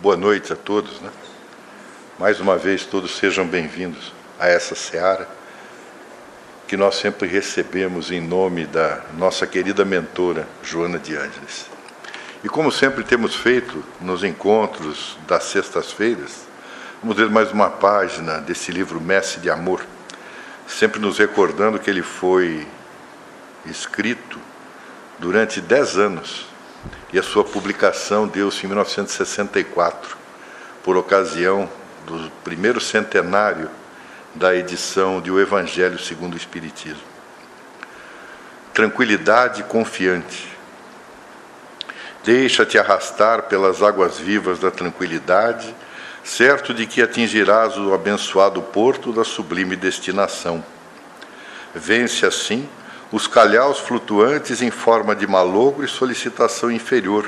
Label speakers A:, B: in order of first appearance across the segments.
A: boa noite a todos. Né? Mais uma vez, todos sejam bem-vindos a essa seara que nós sempre recebemos em nome da nossa querida mentora, Joana de Ângeles. E como sempre temos feito nos encontros das sextas-feiras, vamos ler mais uma página desse livro Mestre de Amor, sempre nos recordando que ele foi escrito durante dez anos e a sua publicação deu-se em 1964, por ocasião do primeiro centenário da edição de O Evangelho segundo o Espiritismo. Tranquilidade confiante. Deixa-te arrastar pelas águas vivas da tranquilidade, certo de que atingirás o abençoado porto da sublime destinação. Vence assim os calhaus flutuantes em forma de malogro e solicitação inferior,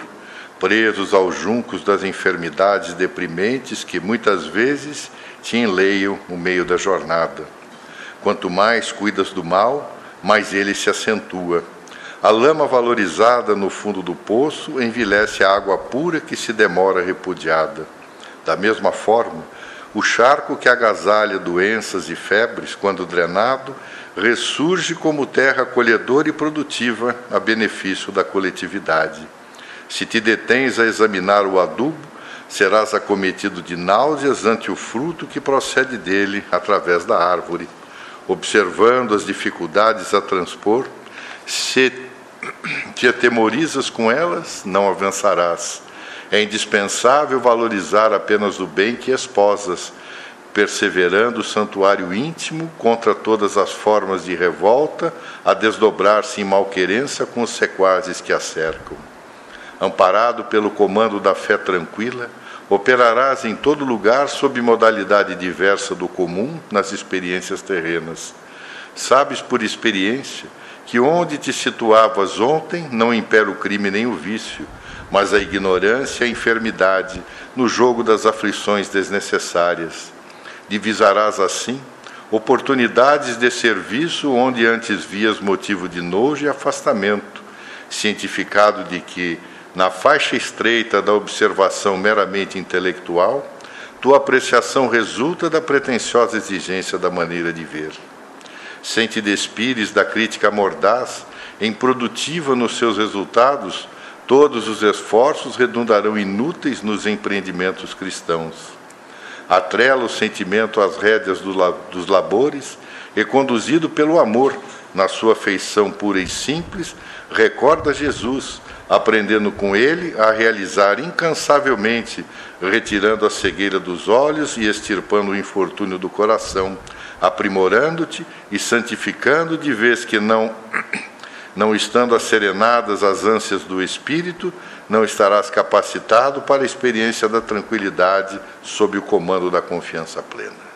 A: presos aos juncos das enfermidades deprimentes que muitas vezes te enleiam o meio da jornada. Quanto mais cuidas do mal, mais ele se acentua. A lama valorizada no fundo do poço envelhece a água pura que se demora repudiada. Da mesma forma, o charco que agasalha doenças e febres, quando drenado, ressurge como terra acolhedora e produtiva a benefício da coletividade. Se te detens a examinar o adubo, serás acometido de náuseas ante o fruto que procede dele através da árvore. Observando as dificuldades a transpor, se te atemorizas com elas, não avançarás. É indispensável valorizar apenas o bem que esposas, perseverando o santuário íntimo contra todas as formas de revolta, a desdobrar-se em malquerença com os sequazes que a cercam. Amparado pelo comando da fé tranquila, operarás em todo lugar sob modalidade diversa do comum nas experiências terrenas. Sabes por experiência que onde te situavas ontem não impera o crime nem o vício, mas a ignorância e a enfermidade no jogo das aflições desnecessárias Divisarás assim oportunidades de serviço onde antes vias motivo de nojo e afastamento, cientificado de que, na faixa estreita da observação meramente intelectual, tua apreciação resulta da pretensiosa exigência da maneira de ver. Sem te despires da crítica mordaz, improdutiva nos seus resultados, todos os esforços redundarão inúteis nos empreendimentos cristãos atrela o sentimento às rédeas dos labores e, conduzido pelo amor, na sua feição pura e simples, recorda Jesus, aprendendo com ele a realizar incansavelmente, retirando a cegueira dos olhos e extirpando o infortúnio do coração, aprimorando-te e santificando de vez que não não estando asserenadas as ânsias do espírito, não estarás capacitado para a experiência da tranquilidade sob o comando da confiança plena.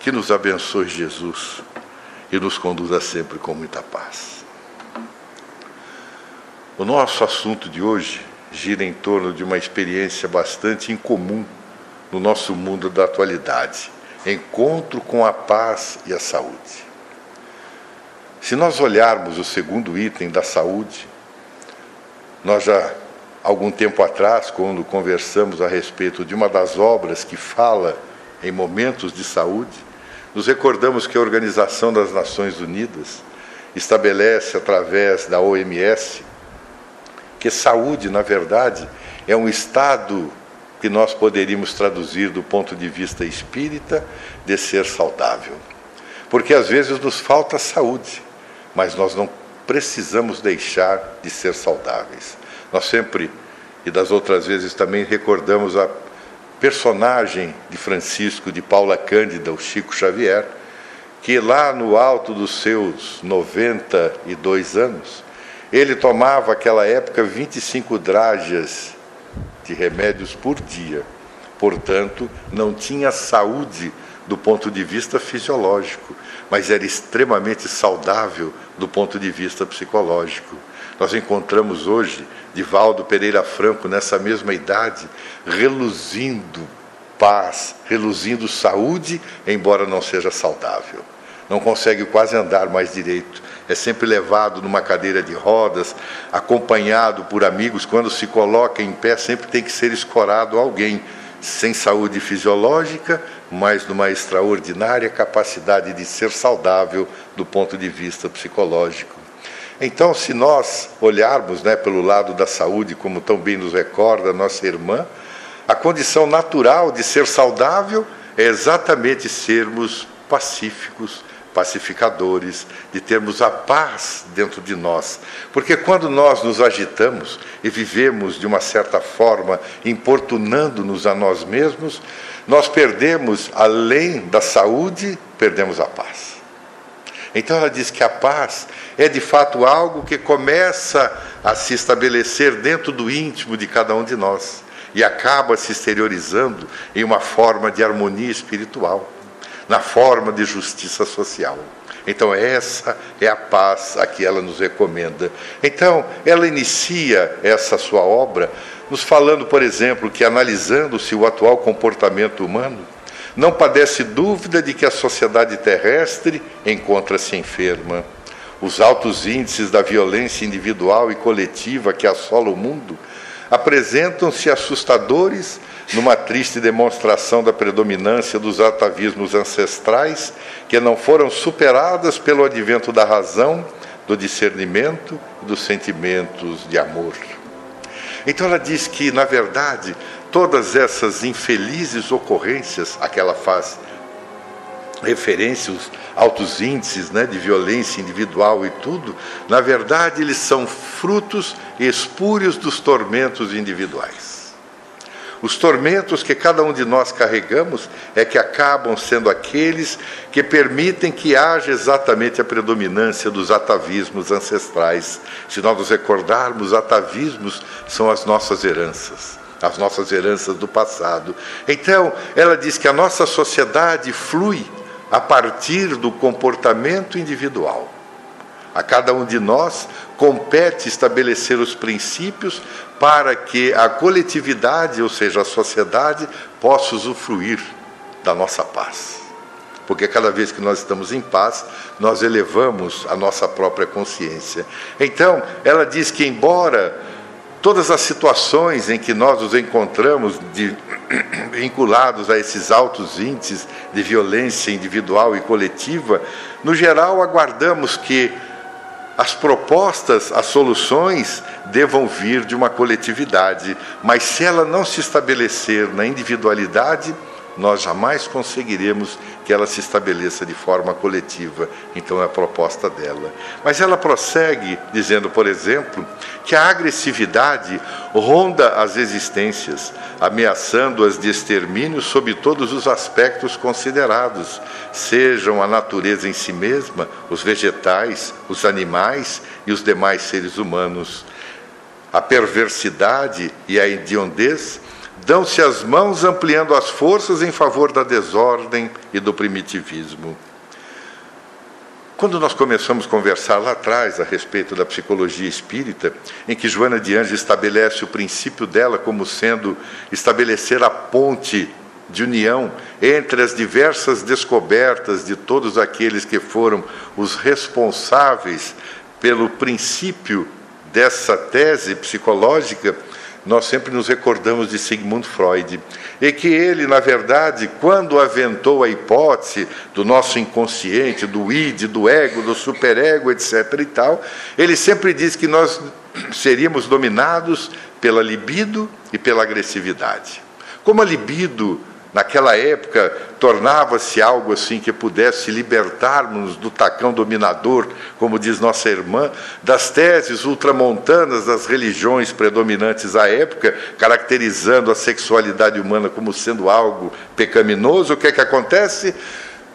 A: Que nos abençoe Jesus e nos conduza sempre com muita paz. O nosso assunto de hoje gira em torno de uma experiência bastante incomum no nosso mundo da atualidade: encontro com a paz e a saúde. Se nós olharmos o segundo item da saúde, nós já, algum tempo atrás, quando conversamos a respeito de uma das obras que fala em momentos de saúde, nos recordamos que a Organização das Nações Unidas estabelece, através da OMS, que saúde, na verdade, é um estado que nós poderíamos traduzir do ponto de vista espírita de ser saudável. Porque às vezes nos falta saúde, mas nós não precisamos deixar de ser saudáveis. Nós sempre, e das outras vezes também, recordamos a personagem de Francisco de Paula Cândida, o Chico Xavier, que lá no alto dos seus 92 anos, ele tomava aquela época 25 dragas de remédios por dia. Portanto, não tinha saúde do ponto de vista fisiológico, mas era extremamente saudável do ponto de vista psicológico. Nós encontramos hoje Divaldo Pereira Franco, nessa mesma idade, reluzindo paz, reluzindo saúde, embora não seja saudável. Não consegue quase andar mais direito. é sempre levado numa cadeira de rodas, acompanhado por amigos. Quando se coloca em pé, sempre tem que ser escorado alguém sem saúde fisiológica, mas numa extraordinária capacidade de ser saudável do ponto de vista psicológico. Então, se nós olharmos né, pelo lado da saúde, como tão bem nos recorda nossa irmã, a condição natural de ser saudável é exatamente sermos pacíficos, pacificadores, de termos a paz dentro de nós. Porque quando nós nos agitamos e vivemos de uma certa forma importunando-nos a nós mesmos, nós perdemos, além da saúde, perdemos a paz. Então ela diz que a paz é de fato algo que começa a se estabelecer dentro do íntimo de cada um de nós e acaba se exteriorizando em uma forma de harmonia espiritual na forma de justiça social. Então, essa é a paz a que ela nos recomenda. Então, ela inicia essa sua obra nos falando, por exemplo, que analisando-se o atual comportamento humano, não padece dúvida de que a sociedade terrestre encontra-se enferma. Os altos índices da violência individual e coletiva que assola o mundo apresentam-se assustadores numa triste demonstração da predominância dos atavismos ancestrais que não foram superadas pelo advento da razão, do discernimento e dos sentimentos de amor. Então ela diz que, na verdade, todas essas infelizes ocorrências a que ela faz referência, os altos índices né, de violência individual e tudo, na verdade, eles são frutos espúrios dos tormentos individuais. Os tormentos que cada um de nós carregamos é que acabam sendo aqueles que permitem que haja exatamente a predominância dos atavismos ancestrais. Se nós nos recordarmos, atavismos são as nossas heranças, as nossas heranças do passado. Então, ela diz que a nossa sociedade flui a partir do comportamento individual. A cada um de nós compete estabelecer os princípios para que a coletividade, ou seja, a sociedade, possa usufruir da nossa paz. Porque cada vez que nós estamos em paz, nós elevamos a nossa própria consciência. Então, ela diz que, embora todas as situações em que nós nos encontramos de, vinculados a esses altos índices de violência individual e coletiva, no geral aguardamos que as propostas, as soluções devam vir de uma coletividade, mas se ela não se estabelecer na individualidade, nós jamais conseguiremos que ela se estabeleça de forma coletiva. Então é a proposta dela. Mas ela prossegue dizendo, por exemplo, que a agressividade ronda as existências, ameaçando-as de extermínio sob todos os aspectos considerados, sejam a natureza em si mesma, os vegetais, os animais e os demais seres humanos. A perversidade e a hediondez dão-se as mãos ampliando as forças em favor da desordem e do primitivismo. Quando nós começamos a conversar lá atrás a respeito da psicologia espírita, em que Joana de Anjos estabelece o princípio dela como sendo estabelecer a ponte de união entre as diversas descobertas de todos aqueles que foram os responsáveis pelo princípio dessa tese psicológica, nós sempre nos recordamos de Sigmund Freud, e que ele, na verdade, quando aventou a hipótese do nosso inconsciente, do id, do ego, do superego, etc. e tal, ele sempre diz que nós seríamos dominados pela libido e pela agressividade. Como a libido naquela época tornava-se algo assim que pudesse libertarmos do tacão dominador, como diz nossa irmã, das teses ultramontanas das religiões predominantes à época, caracterizando a sexualidade humana como sendo algo pecaminoso, o que é que acontece?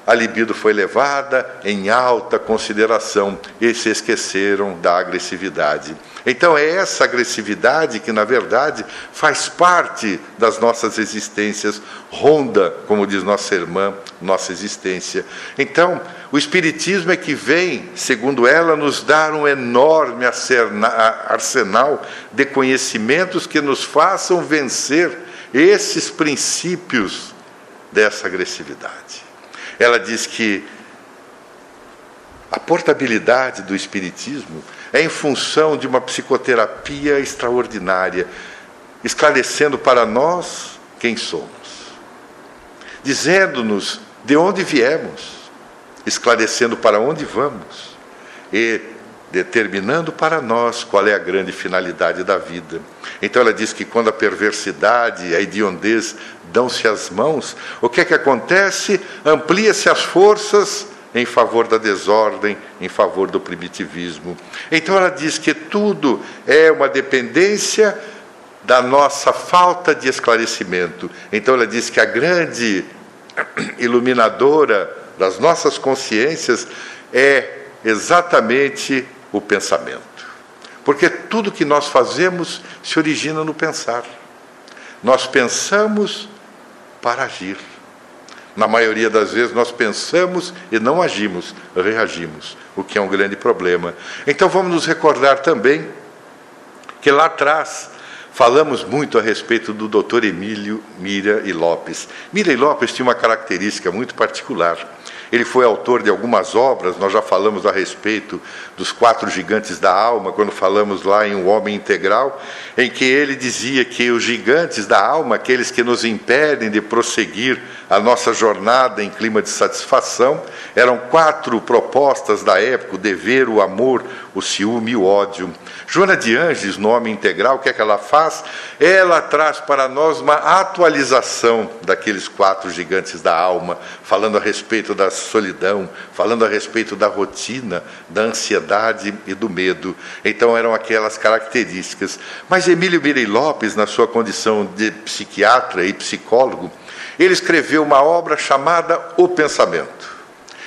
A: A libido foi levada em alta consideração e se esqueceram da agressividade. Então é essa agressividade que, na verdade, faz parte das nossas existências, ronda, como diz nossa irmã, nossa existência. Então, o Espiritismo é que vem, segundo ela, nos dar um enorme arsenal de conhecimentos que nos façam vencer esses princípios dessa agressividade. Ela diz que A portabilidade do Espiritismo é em função de uma psicoterapia extraordinária, esclarecendo para nós quem somos, dizendo-nos de onde viemos, esclarecendo para onde vamos e determinando para nós qual é a grande finalidade da vida. Então ela diz que quando a perversidade e a idiondez dão-se as mãos, o que é que acontece? Amplia-se as forças em favor da desordem, em favor do primitivismo. Então ela diz que tudo é uma dependência da nossa falta de esclarecimento. Então ela diz que a grande iluminadora das nossas consciências é exatamente o pensamento. Porque tudo que nós fazemos se origina no pensar. Nós pensamos para agir. Na maioria das vezes nós pensamos e não agimos, reagimos, o que é um grande problema. Então vamos nos recordar também que lá atrás falamos muito a respeito do Dr. Emílio Mira e Lopes. Mira e Lopes tinha uma característica muito particular. Ele foi autor de algumas obras, nós já falamos a respeito dos quatro gigantes da alma, quando falamos lá em O Homem Integral, em que ele dizia que os gigantes da alma, aqueles que nos impedem de prosseguir a nossa jornada em clima de satisfação, eram quatro propostas da época: o dever, o amor, o ciúme e o ódio. Joana de Anges, no Homem Integral, o que é que ela faz? Ela traz para nós uma atualização daqueles quatro gigantes da alma, falando a respeito da solidão, falando a respeito da rotina, da ansiedade e do medo. Então eram aquelas características. Mas Emílio Mirei Lopes, na sua condição de psiquiatra e psicólogo, ele escreveu uma obra chamada O Pensamento.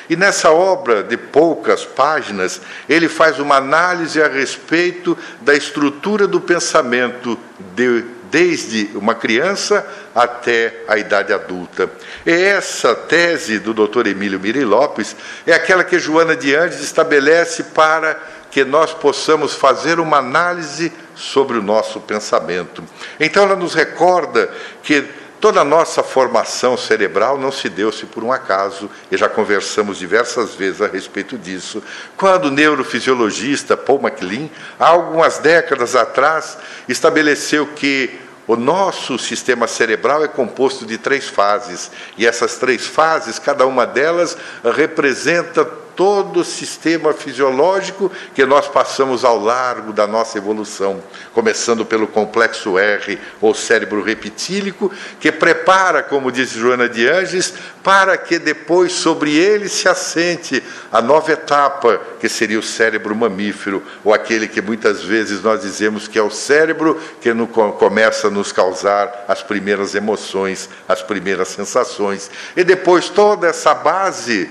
A: E nessa obra de poucas páginas, ele faz uma análise a respeito da estrutura do pensamento de, desde uma criança até a idade adulta. E essa tese do Dr. Emílio Mirei Lopes é aquela que Joana de Andes estabelece para que nós possamos fazer uma análise sobre o nosso pensamento. Então ela nos recorda que Toda a nossa formação cerebral não se deu-se por um acaso, e já conversamos diversas vezes a respeito disso. Quando o neurofisiologista Paul MacLean, há algumas décadas atrás, estabeleceu que o nosso sistema cerebral é composto de três fases, e essas três fases, cada uma delas representa todo o sistema fisiológico que nós passamos ao largo da nossa evolução, começando pelo complexo R, ou cérebro repitílico, que prepara, como diz Joana de Anges, para que depois sobre ele se assente a nova etapa, que seria o cérebro mamífero, ou aquele que muitas vezes nós dizemos que é o cérebro que no, começa a nos causar as primeiras emoções, as primeiras sensações. E depois toda essa base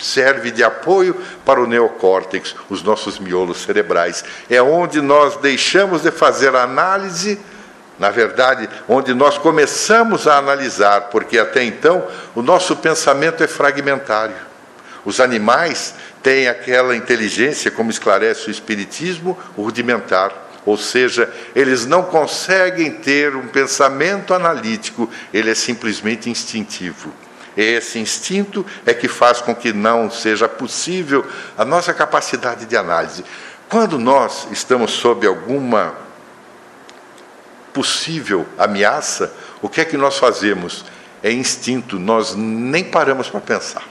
A: serve de apoio para o neocórtex, os nossos miolos cerebrais. É onde nós deixamos de fazer análise, na verdade, onde nós começamos a analisar, porque até então o nosso pensamento é fragmentário. Os animais têm aquela inteligência, como esclarece o Espiritismo, rudimentar. Ou seja, eles não conseguem ter um pensamento analítico, ele é simplesmente instintivo. Esse instinto é que faz com que não seja possível a nossa capacidade de análise. Quando nós estamos sob alguma possível ameaça, o que é que nós fazemos? É instinto, nós nem paramos para pensar.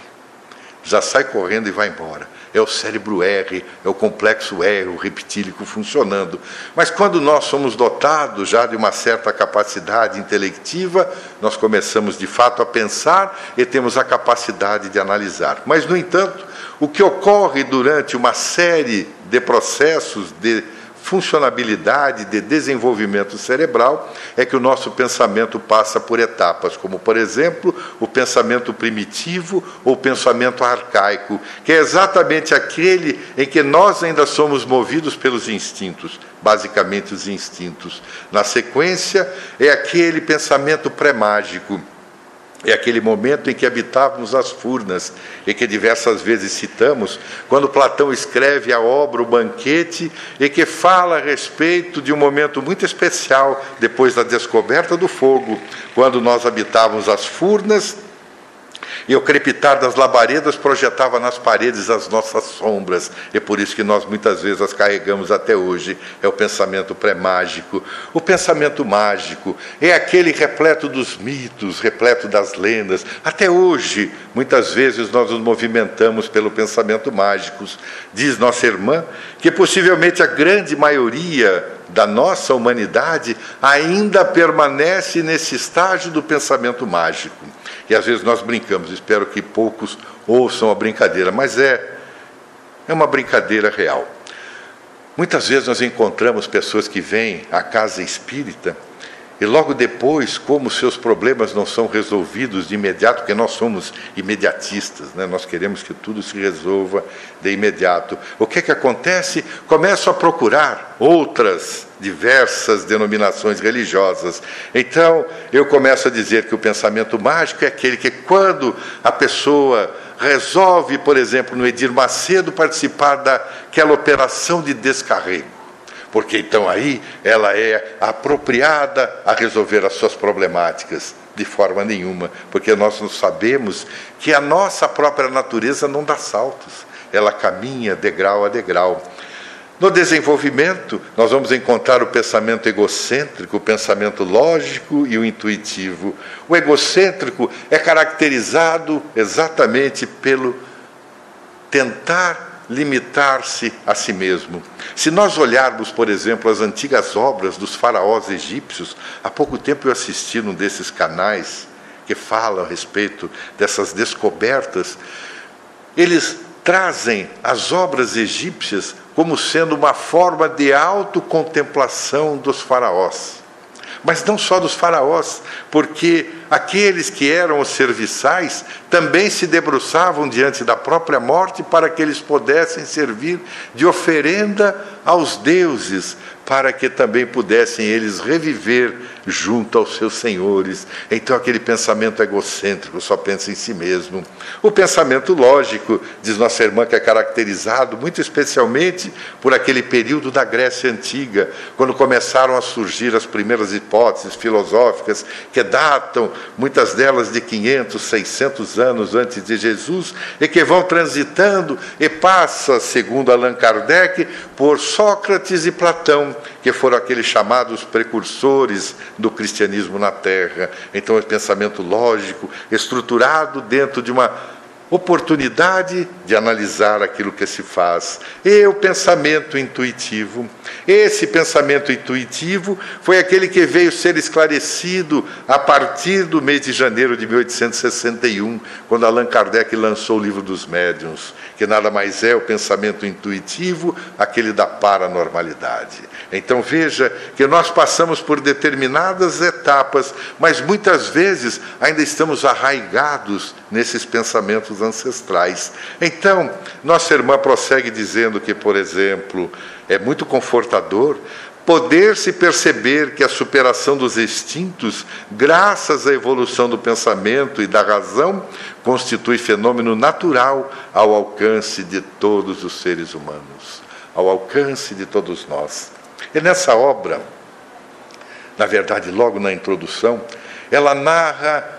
A: Já sai correndo e vai embora é o cérebro R, é o complexo R, o reptílico funcionando. Mas quando nós somos dotados já de uma certa capacidade intelectiva, nós começamos de fato a pensar e temos a capacidade de analisar. Mas, no entanto, o que ocorre durante uma série de processos de funcionabilidade de desenvolvimento cerebral é que o nosso pensamento passa por etapas, como, por exemplo, o pensamento primitivo ou pensamento arcaico, que é exatamente aquele em que nós ainda somos movidos pelos instintos, basicamente os instintos. Na sequência, é aquele pensamento pré-mágico é aquele momento em que habitávamos as furnas, e que diversas vezes citamos, quando Platão escreve a obra O Banquete, e que fala a respeito de um momento muito especial depois da descoberta do fogo, quando nós habitávamos as furnas E o crepitar das labaredas projetava nas paredes as nossas sombras, e por isso que nós muitas vezes as carregamos até hoje. É o pensamento pré-mágico. O pensamento mágico é aquele repleto dos mitos, repleto das lendas. Até hoje, muitas vezes nós nos movimentamos pelo pensamento mágico. Diz nossa irmã que possivelmente a grande maioria da nossa humanidade ainda permanece nesse estágio do pensamento mágico. E às vezes nós brincamos, espero que poucos ouçam a brincadeira, mas é, é uma brincadeira real. Muitas vezes nós encontramos pessoas que vêm à casa espírita e logo depois, como seus problemas não são resolvidos de imediato, porque nós somos imediatistas, né? nós queremos que tudo se resolva de imediato. O que, é que acontece? Começam a procurar outras diversas denominações religiosas. Então, eu começo a dizer que o pensamento mágico é aquele que, quando a pessoa resolve, por exemplo, no Edir Macedo, participar daquela operação de descarrego porque então aí ela é apropriada a resolver as suas problemáticas. De forma nenhuma, porque nós não sabemos que a nossa própria natureza não dá saltos, ela caminha degrau a degrau. No desenvolvimento, nós vamos encontrar o pensamento egocêntrico, o pensamento lógico e o intuitivo. O egocêntrico é caracterizado exatamente pelo tentar limitar-se a si mesmo. Se nós olharmos, por exemplo, as antigas obras dos faraós egípcios, há pouco tempo eu assisti num desses canais que falam a respeito dessas descobertas, eles trazem as obras egípcias como sendo uma forma de autocontemplação dos faraós. Mas não só dos faraós, porque aqueles que eram os serviçais também se debruçavam diante da própria morte para que eles pudessem servir de oferenda aos deuses, para que também pudessem eles reviver junto aos seus senhores. Então, aquele pensamento egocêntrico só pensa em si mesmo. O pensamento lógico, diz nossa irmã, que é caracterizado muito especialmente por aquele período da Grécia Antiga, quando começaram a surgir as primeiras hipóteses filosóficas, que datam, muitas delas de 500, 600 anos antes de Jesus, e que vão transitando e passa, segundo Allan Kardec, por Sócrates e Platão, que foram aqueles chamados precursores do cristianismo na Terra. Então, é pensamento lógico, estruturado dentro de uma oportunidade de analisar aquilo que se faz. E o pensamento intuitivo. Esse pensamento intuitivo foi aquele que veio ser esclarecido a partir do mês de janeiro de 1861, quando Allan Kardec lançou o livro dos médiuns, que nada mais é o pensamento intuitivo, aquele da paranormalidade. Então veja que nós passamos por determinadas etapas, mas muitas vezes ainda estamos arraigados nesses pensamentos ancestrais. Então, nossa irmã prossegue dizendo que, por exemplo, é muito confortador poder se perceber que a superação dos instintos, graças à evolução do pensamento e da razão, constitui fenômeno natural ao alcance de todos os seres humanos, ao alcance de todos nós. E nessa obra, na verdade, logo na introdução, ela narra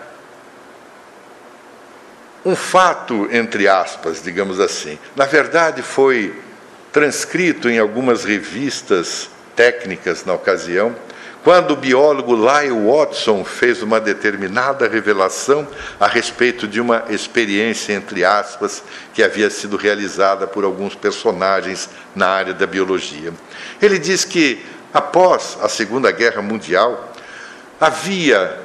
A: um fato, entre aspas, digamos assim. Na verdade, foi transcrito em algumas revistas técnicas na ocasião, quando o biólogo Lyle Watson fez uma determinada revelação a respeito de uma experiência, entre aspas, que havia sido realizada por alguns personagens na área da biologia. Ele diz que, após a Segunda Guerra Mundial, havia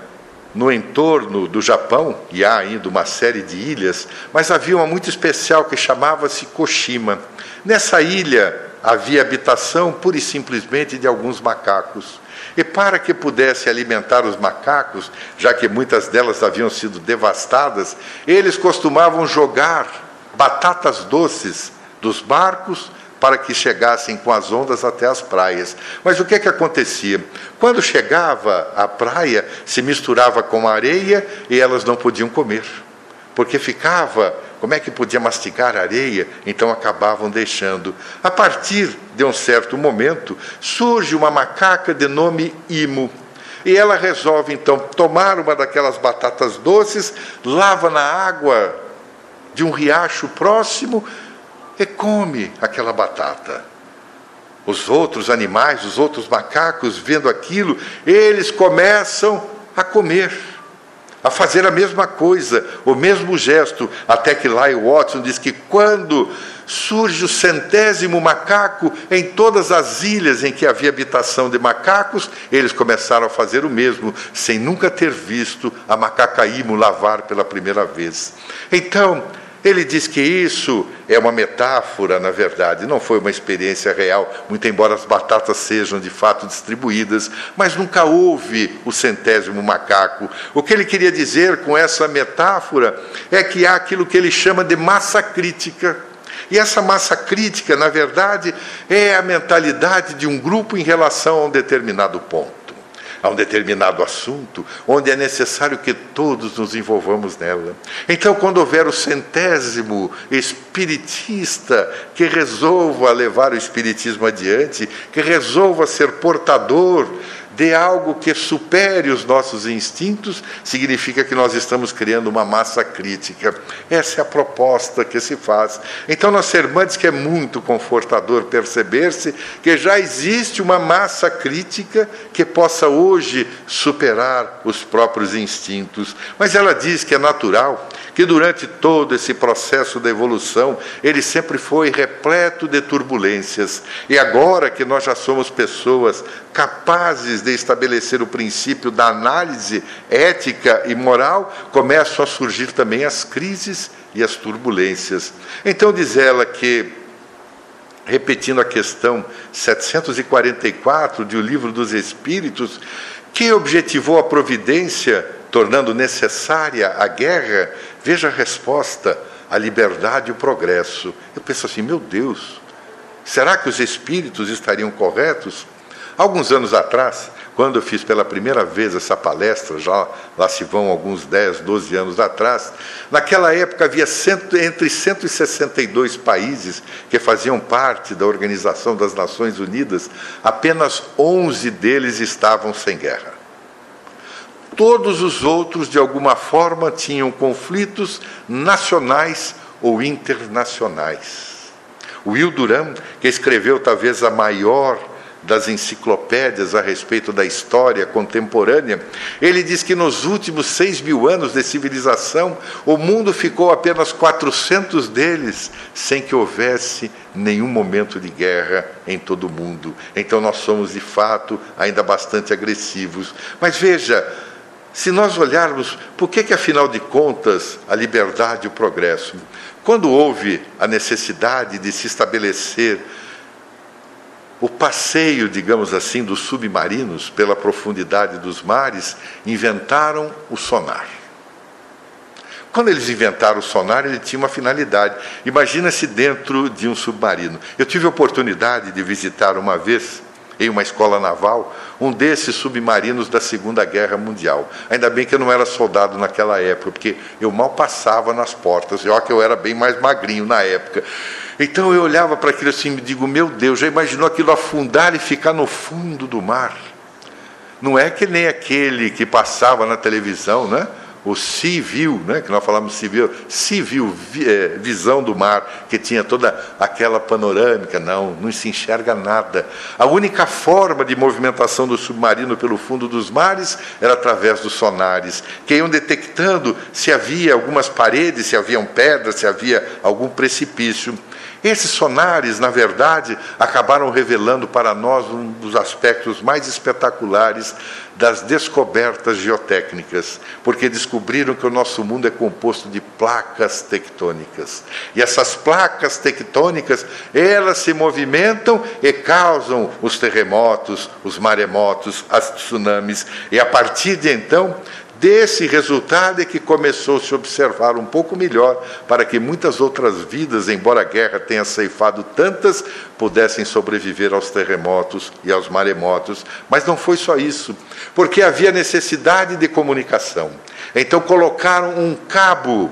A: no entorno do Japão, e há ainda uma série de ilhas, mas havia uma muito especial que chamava-se Koshima. Nessa ilha havia habitação pura e simplesmente de alguns macacos. E para que pudesse alimentar os macacos, já que muitas delas haviam sido devastadas, eles costumavam jogar batatas doces dos barcos para que chegassem com as ondas até as praias. Mas o que é que acontecia? Quando chegava à praia, se misturava com a areia e elas não podiam comer, porque ficava como é que podia mastigar areia? Então acabavam deixando. A partir de um certo momento, surge uma macaca de nome Imo. E ela resolve então tomar uma daquelas batatas doces, lava na água de um riacho próximo e come aquela batata. Os outros animais, os outros macacos, vendo aquilo, eles começam a comer, a fazer a mesma coisa, o mesmo gesto, até que Lyle Watson diz que quando surge o centésimo macaco em todas as ilhas em que havia habitação de macacos, eles começaram a fazer o mesmo, sem nunca ter visto a macacaímo lavar pela primeira vez. Então, ele diz que isso é uma metáfora, na verdade, não foi uma experiência real, muito embora as batatas sejam de fato distribuídas, mas nunca houve o centésimo macaco. O que ele queria dizer com essa metáfora é que há aquilo que ele chama de massa crítica. E essa massa crítica, na verdade, é a mentalidade de um grupo em relação a um determinado ponto a um determinado assunto, onde é necessário que todos nos envolvamos nela. Então, quando houver o centésimo espiritista que resolva levar o espiritismo adiante, que resolva ser portador de algo que supere os nossos instintos, significa que nós estamos criando uma massa crítica. Essa é a proposta que se faz. Então, nossa irmã diz que é muito confortador perceber-se que já existe uma massa crítica que possa hoje superar os próprios instintos. Mas ela diz que é natural que durante todo esse processo de evolução ele sempre foi repleto de turbulências. E agora que nós já somos pessoas capazes de estabelecer o princípio da análise ética e moral, começam a surgir também as crises e as turbulências. Então diz ela que repetindo a questão 744 de O Livro dos Espíritos, que objetivou a providência tornando necessária a guerra, veja a resposta: a liberdade e o progresso. Eu penso assim, meu Deus, será que os espíritos estariam corretos? Alguns anos atrás, quando eu fiz pela primeira vez essa palestra, já lá se vão alguns 10, 12 anos atrás, naquela época havia cento, entre 162 países que faziam parte da Organização das Nações Unidas, apenas 11 deles estavam sem guerra. Todos os outros, de alguma forma, tinham conflitos nacionais ou internacionais. Will Durant, que escreveu talvez a maior das enciclopédias a respeito da história contemporânea, ele diz que nos últimos seis mil anos de civilização, o mundo ficou apenas 400 deles sem que houvesse nenhum momento de guerra em todo o mundo. Então nós somos, de fato, ainda bastante agressivos. Mas veja, se nós olharmos, por que, que afinal de contas a liberdade e o progresso? Quando houve a necessidade de se estabelecer o passeio, digamos assim, dos submarinos pela profundidade dos mares, inventaram o sonar. Quando eles inventaram o sonar, ele tinha uma finalidade. Imagina-se dentro de um submarino. Eu tive a oportunidade de visitar uma vez em uma escola naval, um desses submarinos da Segunda Guerra Mundial. Ainda bem que eu não era soldado naquela época, porque eu mal passava nas portas, e olha que eu era bem mais magrinho na época. Então eu olhava para aquilo assim e me digo, meu Deus, já imaginou aquilo afundar e ficar no fundo do mar? Não é que nem aquele que passava na televisão, né? O civil, né, que nós falamos civil, civil, é, visão do mar, que tinha toda aquela panorâmica, não, não se enxerga nada. A única forma de movimentação do submarino pelo fundo dos mares era através dos sonares, que iam detectando se havia algumas paredes, se haviam pedras, se havia algum precipício. Esses sonares, na verdade, acabaram revelando para nós um dos aspectos mais espetaculares das descobertas geotécnicas, porque descobriram que o nosso mundo é composto de placas tectônicas. E essas placas tectônicas, elas se movimentam e causam os terremotos, os maremotos, as tsunamis. E a partir de então, Desse resultado é que começou a se observar um pouco melhor para que muitas outras vidas, embora a guerra tenha ceifado tantas, pudessem sobreviver aos terremotos e aos maremotos. Mas não foi só isso, porque havia necessidade de comunicação. Então colocaram um cabo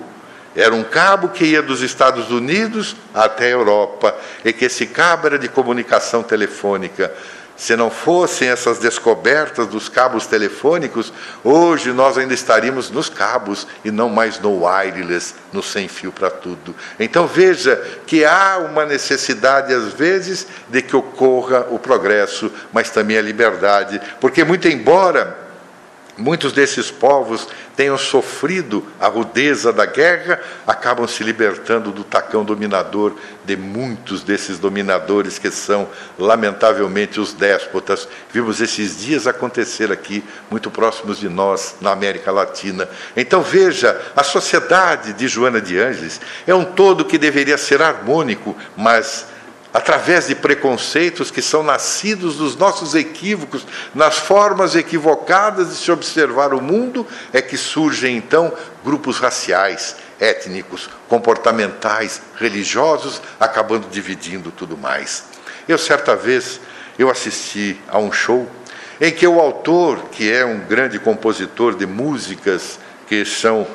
A: era um cabo que ia dos Estados Unidos até a Europa, e que esse cabo era de comunicação telefônica. Se não fossem essas descobertas dos cabos telefônicos, hoje nós ainda estaríamos nos cabos e não mais no wireless, no sem fio para tudo. Então veja que há uma necessidade, às vezes, de que ocorra o progresso, mas também a liberdade, porque, muito embora Muitos desses povos tenham sofrido a rudeza da guerra, acabam se libertando do tacão dominador de muitos desses dominadores que são, lamentavelmente, os déspotas. Vimos esses dias acontecer aqui, muito próximos de nós, na América Latina. Então veja, a sociedade de Joana de Ângeles é um todo que deveria ser harmônico, mas através de preconceitos que são nascidos dos nossos equívocos, nas formas equivocadas de se observar o mundo, é que surgem então grupos raciais, étnicos, comportamentais, religiosos, acabando dividindo tudo mais. Eu certa vez eu assisti a um show em que o autor, que é um grande compositor de músicas que são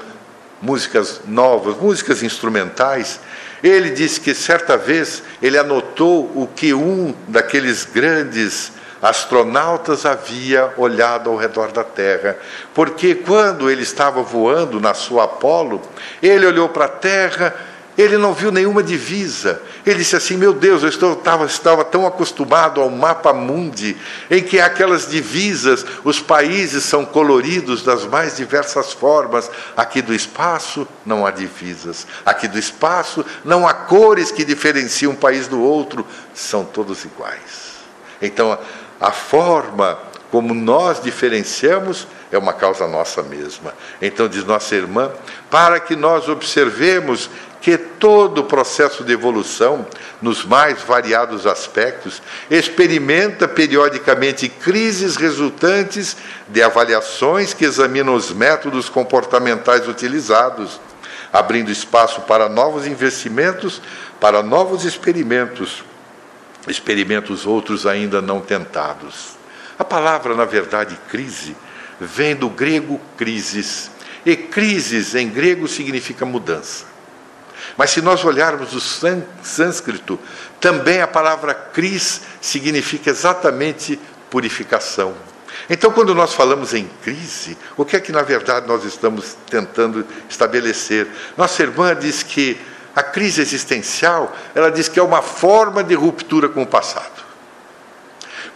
A: músicas novas, músicas instrumentais, ele disse que certa vez ele anotou o que um daqueles grandes astronautas havia olhado ao redor da Terra, porque quando ele estava voando na sua Apolo, ele olhou para a Terra ele não viu nenhuma divisa. Ele disse assim: Meu Deus, eu estava, estava tão acostumado ao mapa mundi, em que aquelas divisas, os países são coloridos das mais diversas formas. Aqui do espaço não há divisas. Aqui do espaço não há cores que diferenciam um país do outro, são todos iguais. Então, a forma como nós diferenciamos é uma causa nossa mesma. Então, diz nossa irmã, para que nós observemos que todo o processo de evolução, nos mais variados aspectos, experimenta periodicamente crises resultantes de avaliações que examinam os métodos comportamentais utilizados, abrindo espaço para novos investimentos, para novos experimentos, experimentos outros ainda não tentados. A palavra, na verdade, crise, vem do grego crisis, e crises em grego significa mudança. Mas se nós olharmos o sânscrito, também a palavra cris significa exatamente purificação. Então, quando nós falamos em crise, o que é que na verdade nós estamos tentando estabelecer? Nossa irmã diz que a crise existencial, ela diz que é uma forma de ruptura com o passado.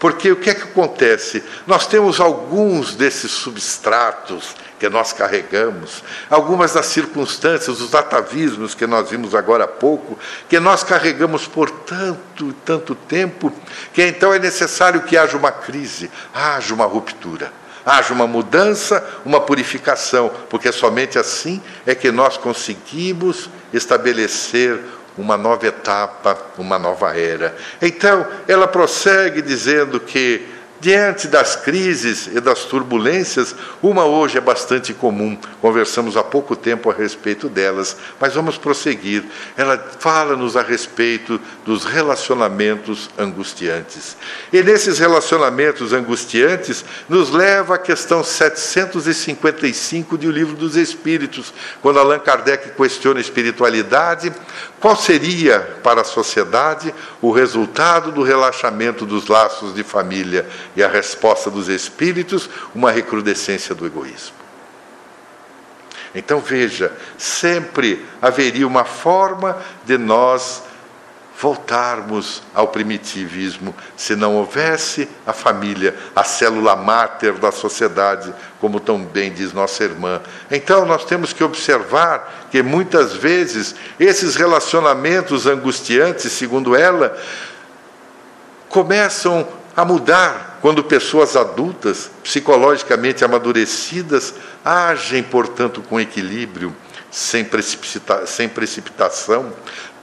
A: Porque o que é que acontece? Nós temos alguns desses substratos que nós carregamos, algumas das circunstâncias, os atavismos que nós vimos agora há pouco, que nós carregamos por tanto, tanto tempo, que então é necessário que haja uma crise, haja uma ruptura, haja uma mudança, uma purificação, porque somente assim é que nós conseguimos estabelecer uma nova etapa, uma nova era. Então, ela prossegue dizendo que Diante das crises e das turbulências, uma hoje é bastante comum, conversamos há pouco tempo a respeito delas, mas vamos prosseguir. Ela fala-nos a respeito dos relacionamentos angustiantes. E nesses relacionamentos angustiantes, nos leva à questão 755 de O Livro dos Espíritos, quando Allan Kardec questiona a espiritualidade, qual seria para a sociedade o resultado do relaxamento dos laços de família? E a resposta dos espíritos, uma recrudescência do egoísmo. Então veja, sempre haveria uma forma de nós voltarmos ao primitivismo se não houvesse a família, a célula máter da sociedade, como tão bem diz nossa irmã. Então nós temos que observar que muitas vezes esses relacionamentos angustiantes, segundo ela, começam a mudar quando pessoas adultas, psicologicamente amadurecidas, agem, portanto, com equilíbrio, sem, precipita sem precipitação,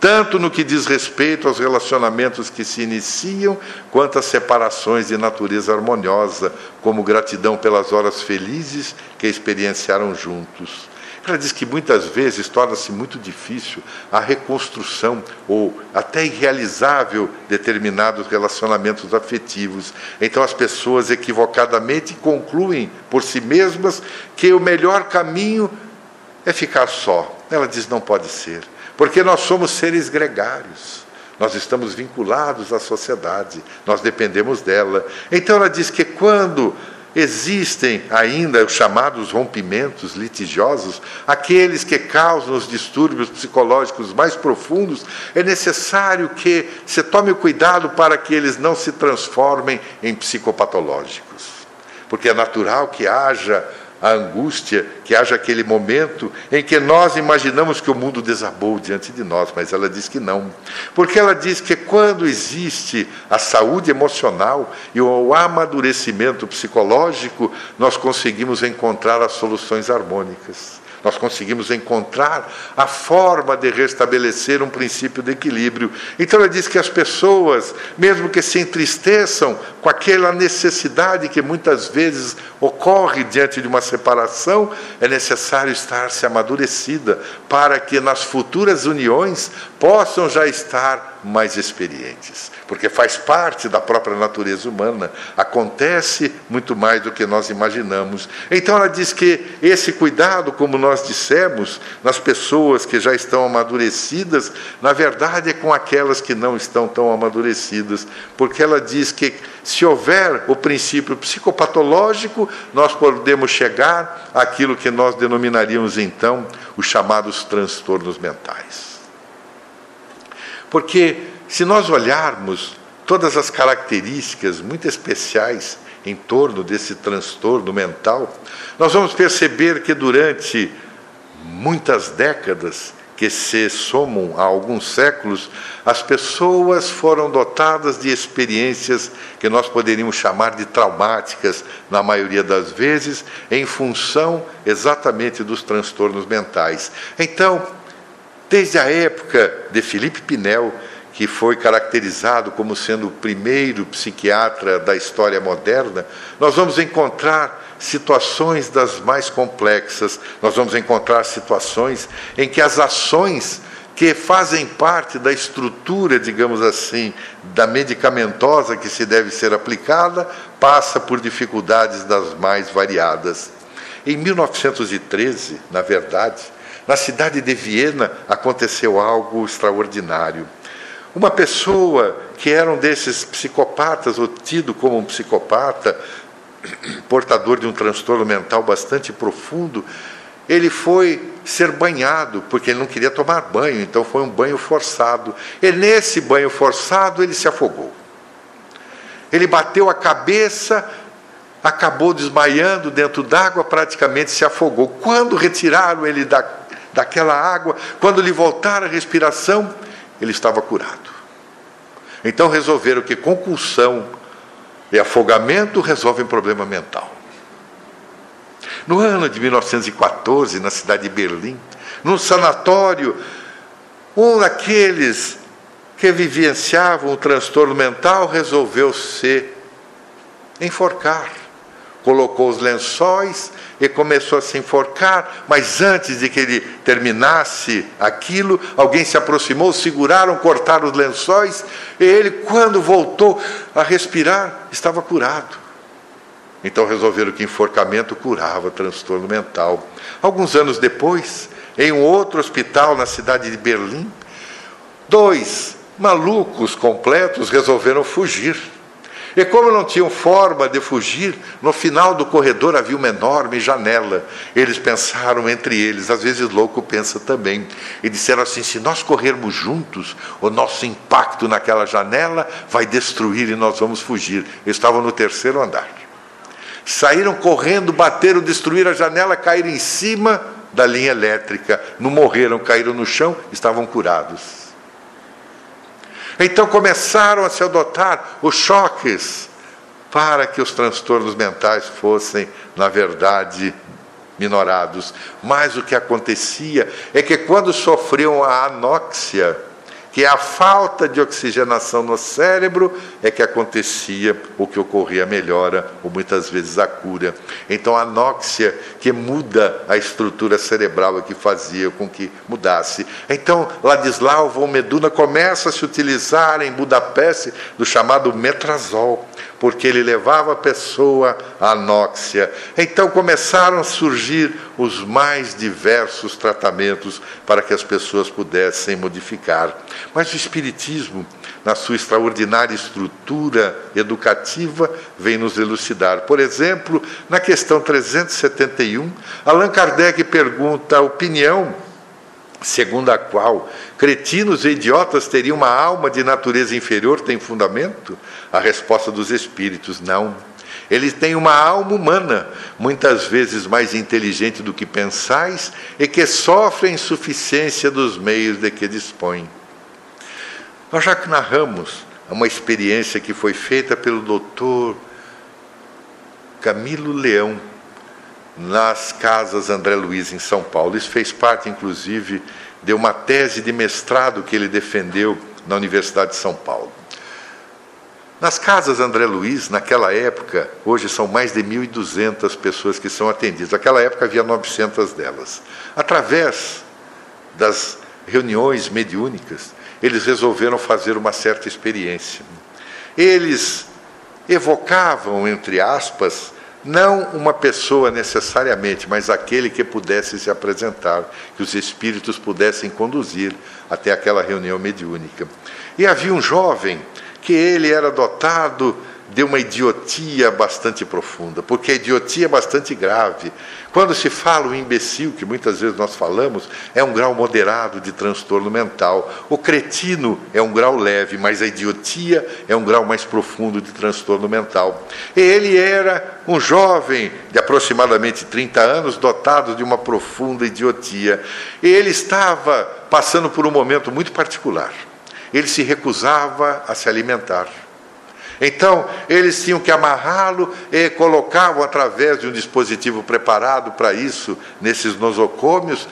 A: tanto no que diz respeito aos relacionamentos que se iniciam, quanto às separações de natureza harmoniosa, como gratidão pelas horas felizes que experienciaram juntos. Ela diz que muitas vezes torna-se muito difícil a reconstrução ou até irrealizável determinados relacionamentos afetivos. Então as pessoas equivocadamente concluem por si mesmas que o melhor caminho é ficar só. Ela diz: não pode ser, porque nós somos seres gregários. Nós estamos vinculados à sociedade, nós dependemos dela. Então ela diz que quando Existem ainda os chamados rompimentos litigiosos, aqueles que causam os distúrbios psicológicos mais profundos. É necessário que se tome cuidado para que eles não se transformem em psicopatológicos, porque é natural que haja a angústia, que haja aquele momento em que nós imaginamos que o mundo desabou diante de nós, mas ela diz que não. Porque ela diz que quando existe a saúde emocional e o amadurecimento psicológico, nós conseguimos encontrar as soluções harmônicas nós conseguimos encontrar a forma de restabelecer um princípio de equilíbrio. Então ela diz que as pessoas, mesmo que se entristeçam com aquela necessidade que muitas vezes ocorre diante de uma separação, é necessário estar-se amadurecida para que nas futuras uniões possam já estar mais experientes, porque faz parte da própria natureza humana, acontece muito mais do que nós imaginamos. Então ela diz que esse cuidado, como nós dissemos, nas pessoas que já estão amadurecidas, na verdade é com aquelas que não estão tão amadurecidas, porque ela diz que se houver o princípio psicopatológico, nós podemos chegar àquilo que nós denominaríamos então os chamados transtornos mentais. Porque se nós olharmos todas as características muito especiais em torno desse transtorno mental, nós vamos perceber que durante muitas décadas, que se somam a alguns séculos, as pessoas foram dotadas de experiências que nós poderíamos chamar de traumáticas, na maioria das vezes, em função exatamente dos transtornos mentais. Então, Desde a época de Felipe Pinel, que foi caracterizado como sendo o primeiro psiquiatra da história moderna, nós vamos encontrar situações das mais complexas, nós vamos encontrar situações em que as ações que fazem parte da estrutura, digamos assim, da medicamentosa que se deve ser aplicada, passa por dificuldades das mais variadas. Em 1913, na verdade, na cidade de Viena aconteceu algo extraordinário. Uma pessoa que era um desses psicopatas, ou tido como um psicopata, portador de um transtorno mental bastante profundo, ele foi ser banhado, porque ele não queria tomar banho, então foi um banho forçado. E nesse banho forçado ele se afogou. Ele bateu a cabeça, acabou desmaiando dentro d'água, praticamente se afogou. Quando retiraram ele da daquela água, quando lhe voltar a respiração, ele estava curado. Então resolveram que concussão e afogamento resolvem problema mental. No ano de 1914, na cidade de Berlim, num sanatório, um daqueles que vivenciavam o transtorno mental resolveu se enforcar. Colocou os lençóis e começou a se enforcar, mas antes de que ele terminasse aquilo, alguém se aproximou, seguraram, cortaram os lençóis, e ele, quando voltou a respirar, estava curado. Então resolveram que enforcamento curava transtorno mental. Alguns anos depois, em um outro hospital na cidade de Berlim, dois malucos completos resolveram fugir e como não tinham forma de fugir, no final do corredor havia uma enorme janela. Eles pensaram entre eles, às vezes louco pensa também, e disseram assim: se nós corrermos juntos, o nosso impacto naquela janela vai destruir e nós vamos fugir. Eles estavam no terceiro andar. Saíram correndo, bateram, destruíram a janela, caíram em cima da linha elétrica. Não morreram, caíram no chão, estavam curados. Então começaram a se adotar os choques para que os transtornos mentais fossem, na verdade, minorados. Mas o que acontecia é que quando sofriam a anóxia, que a falta de oxigenação no cérebro é que acontecia o que ocorria a melhora, ou muitas vezes a cura. Então a anóxia que muda a estrutura cerebral é que fazia com que mudasse. Então Ladislau von Meduna começa a se utilizar em Budapeste do chamado metrazol. Porque ele levava a pessoa à anóxia. Então começaram a surgir os mais diversos tratamentos para que as pessoas pudessem modificar. Mas o Espiritismo, na sua extraordinária estrutura educativa, vem nos elucidar. Por exemplo, na questão 371, Allan Kardec pergunta a opinião segundo a qual cretinos e idiotas teriam uma alma de natureza inferior, tem fundamento? A resposta dos espíritos, não. Eles têm uma alma humana, muitas vezes mais inteligente do que pensais, e que sofre a insuficiência dos meios de que dispõem. Nós já narramos uma experiência que foi feita pelo doutor Camilo Leão, nas casas André Luiz, em São Paulo. Isso fez parte, inclusive, de uma tese de mestrado que ele defendeu na Universidade de São Paulo. Nas casas André Luiz, naquela época, hoje são mais de 1.200 pessoas que são atendidas. Naquela época havia 900 delas. Através das reuniões mediúnicas, eles resolveram fazer uma certa experiência. Eles evocavam, entre aspas, não uma pessoa necessariamente, mas aquele que pudesse se apresentar, que os espíritos pudessem conduzir até aquela reunião mediúnica. E havia um jovem que ele era dotado de uma idiotia bastante profunda, porque a idiotia é bastante grave. Quando se fala o imbecil, que muitas vezes nós falamos, é um grau moderado de transtorno mental. O cretino é um grau leve, mas a idiotia é um grau mais profundo de transtorno mental. E ele era um jovem de aproximadamente 30 anos, dotado de uma profunda idiotia. E ele estava passando por um momento muito particular. Ele se recusava a se alimentar. Então, eles tinham que amarrá-lo e colocavam através de um dispositivo preparado para isso, nesses nosocômios,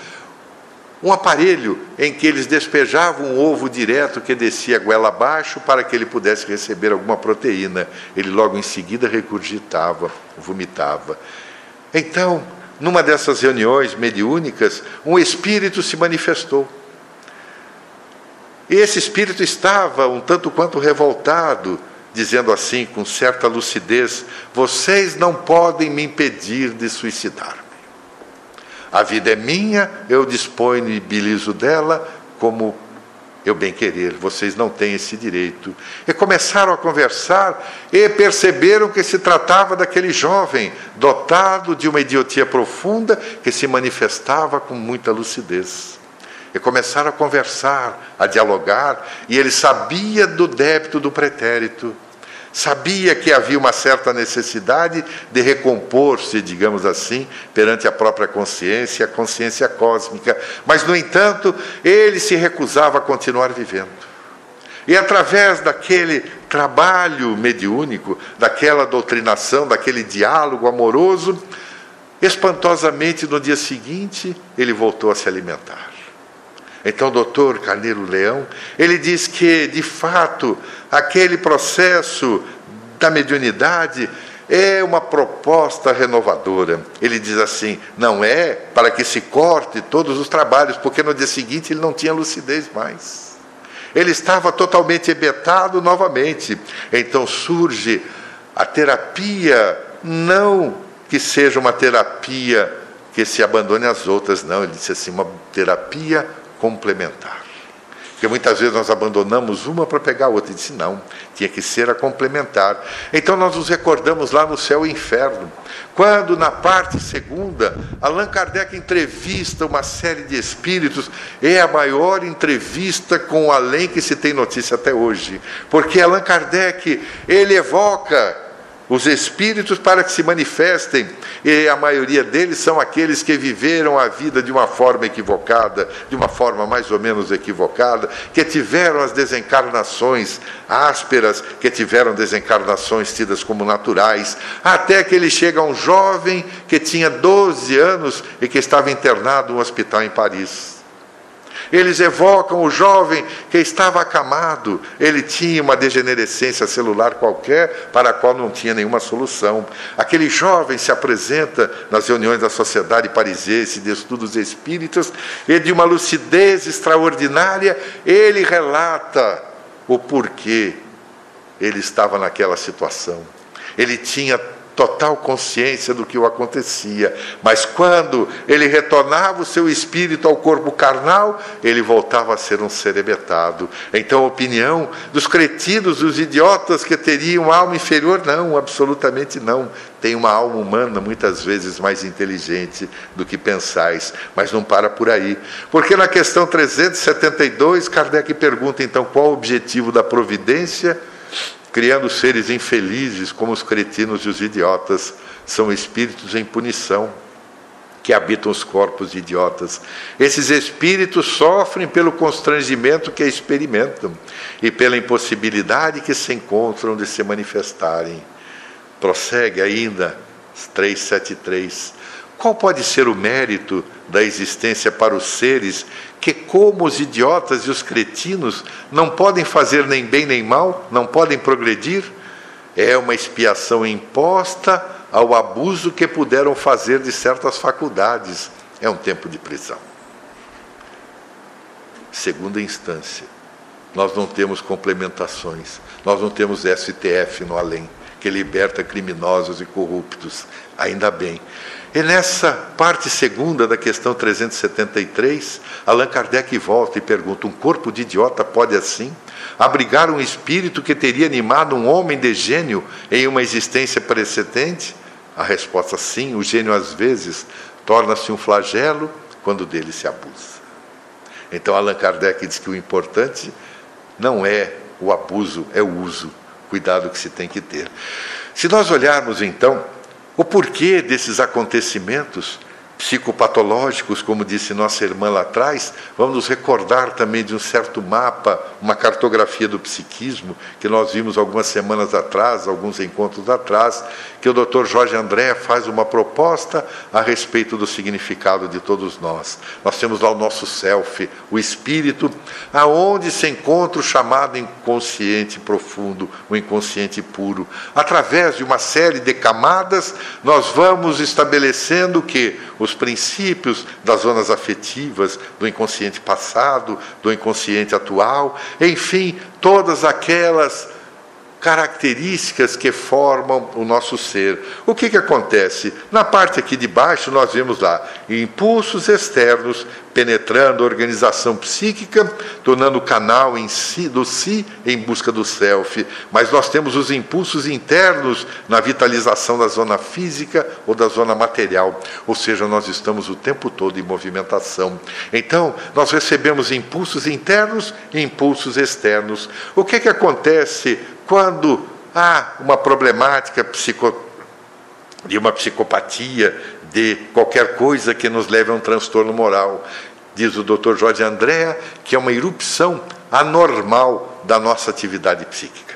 A: um aparelho em que eles despejavam um ovo direto que descia a goela abaixo para que ele pudesse receber alguma proteína. Ele logo em seguida regurgitava, vomitava. Então, numa dessas reuniões mediúnicas, um espírito se manifestou. E esse espírito estava um tanto quanto revoltado dizendo assim com certa lucidez: vocês não podem me impedir de suicidar-me. A vida é minha, eu disponibilizo dela como eu bem querer, vocês não têm esse direito. E começaram a conversar e perceberam que se tratava daquele jovem dotado de uma idiotia profunda que se manifestava com muita lucidez. E começaram a conversar, a dialogar, e ele sabia do débito do pretérito Sabia que havia uma certa necessidade de recompor-se, digamos assim, perante a própria consciência, a consciência cósmica, mas, no entanto, ele se recusava a continuar vivendo. E através daquele trabalho mediúnico, daquela doutrinação, daquele diálogo amoroso, espantosamente no dia seguinte ele voltou a se alimentar. Então, o doutor Carneiro Leão, ele diz que, de fato, aquele processo da mediunidade é uma proposta renovadora. Ele diz assim: não é para que se corte todos os trabalhos, porque no dia seguinte ele não tinha lucidez mais. Ele estava totalmente ebetado novamente. Então surge a terapia, não que seja uma terapia que se abandone às outras, não. Ele disse assim: uma terapia complementar. Porque muitas vezes nós abandonamos uma para pegar a outra. E disse, não, tinha que ser a complementar. Então nós nos recordamos lá no céu e inferno. Quando, na parte segunda, Allan Kardec entrevista uma série de espíritos, é a maior entrevista com o além que se tem notícia até hoje. Porque Allan Kardec, ele evoca os espíritos para que se manifestem, e a maioria deles são aqueles que viveram a vida de uma forma equivocada, de uma forma mais ou menos equivocada, que tiveram as desencarnações ásperas, que tiveram desencarnações tidas como naturais, até que ele chega a um jovem que tinha 12 anos e que estava internado no hospital em Paris. Eles evocam o jovem que estava acamado, ele tinha uma degenerescência celular qualquer para a qual não tinha nenhuma solução. Aquele jovem se apresenta nas reuniões da Sociedade Parisiense de Estudos Espíritas e, de uma lucidez extraordinária, ele relata o porquê ele estava naquela situação. Ele tinha total consciência do que o acontecia. Mas quando ele retornava o seu espírito ao corpo carnal, ele voltava a ser um cerebetado. Então, a opinião dos cretinos, dos idiotas que teriam alma inferior, não, absolutamente não. Tem uma alma humana muitas vezes mais inteligente do que pensais, mas não para por aí. Porque na questão 372, Kardec pergunta então qual o objetivo da providência criando seres infelizes como os cretinos e os idiotas, são espíritos em punição que habitam os corpos de idiotas. Esses espíritos sofrem pelo constrangimento que experimentam e pela impossibilidade que se encontram de se manifestarem. Prossegue ainda 373. Qual pode ser o mérito da existência para os seres que, como os idiotas e os cretinos, não podem fazer nem bem nem mal, não podem progredir? É uma expiação imposta ao abuso que puderam fazer de certas faculdades. É um tempo de prisão. Segunda instância, nós não temos complementações, nós não temos STF no além, que liberta criminosos e corruptos. Ainda bem. E nessa parte segunda da questão 373, Allan Kardec volta e pergunta: um corpo de idiota pode assim abrigar um espírito que teria animado um homem de gênio em uma existência precedente? A resposta sim, o gênio às vezes torna-se um flagelo quando dele se abusa. Então Allan Kardec diz que o importante não é o abuso, é o uso. Cuidado que se tem que ter. Se nós olharmos então o porquê desses acontecimentos psicopatológicos, como disse nossa irmã lá atrás, vamos nos recordar também de um certo mapa, uma cartografia do psiquismo, que nós vimos algumas semanas atrás, alguns encontros atrás, que o Dr. Jorge André faz uma proposta a respeito do significado de todos nós. Nós temos lá o nosso self, o espírito, aonde se encontra o chamado inconsciente profundo, o inconsciente puro. Através de uma série de camadas, nós vamos estabelecendo que os princípios das zonas afetivas, do inconsciente passado, do inconsciente atual, enfim, todas aquelas características que formam o nosso ser. O que, que acontece? Na parte aqui de baixo, nós vemos lá impulsos externos penetrando a organização psíquica, tornando o canal em si, do si em busca do self. Mas nós temos os impulsos internos na vitalização da zona física ou da zona material. Ou seja, nós estamos o tempo todo em movimentação. Então, nós recebemos impulsos internos e impulsos externos. O que, que acontece quando há uma problemática psico, de uma psicopatia, de qualquer coisa que nos leve a um transtorno moral. Diz o Dr. Jorge Andréa que é uma erupção anormal da nossa atividade psíquica.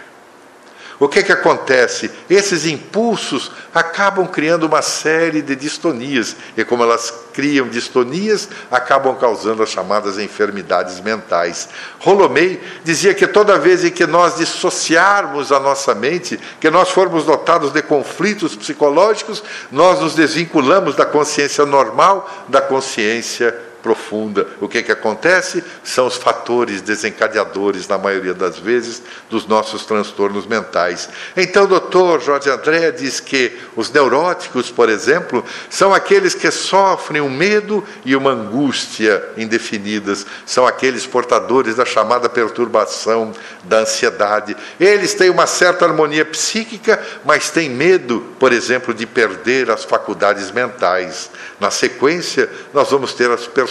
A: O que, que acontece? Esses impulsos acabam criando uma série de distonias, e como elas criam distonias, acabam causando as chamadas enfermidades mentais. Rolomei dizia que toda vez em que nós dissociarmos a nossa mente, que nós formos dotados de conflitos psicológicos, nós nos desvinculamos da consciência normal da consciência profunda. O que, que acontece? São os fatores desencadeadores, na maioria das vezes, dos nossos transtornos mentais. Então, o doutor Jorge André diz que os neuróticos, por exemplo, são aqueles que sofrem um medo e uma angústia indefinidas, são aqueles portadores da chamada perturbação da ansiedade. Eles têm uma certa harmonia psíquica, mas têm medo, por exemplo, de perder as faculdades mentais. Na sequência, nós vamos ter as personalidades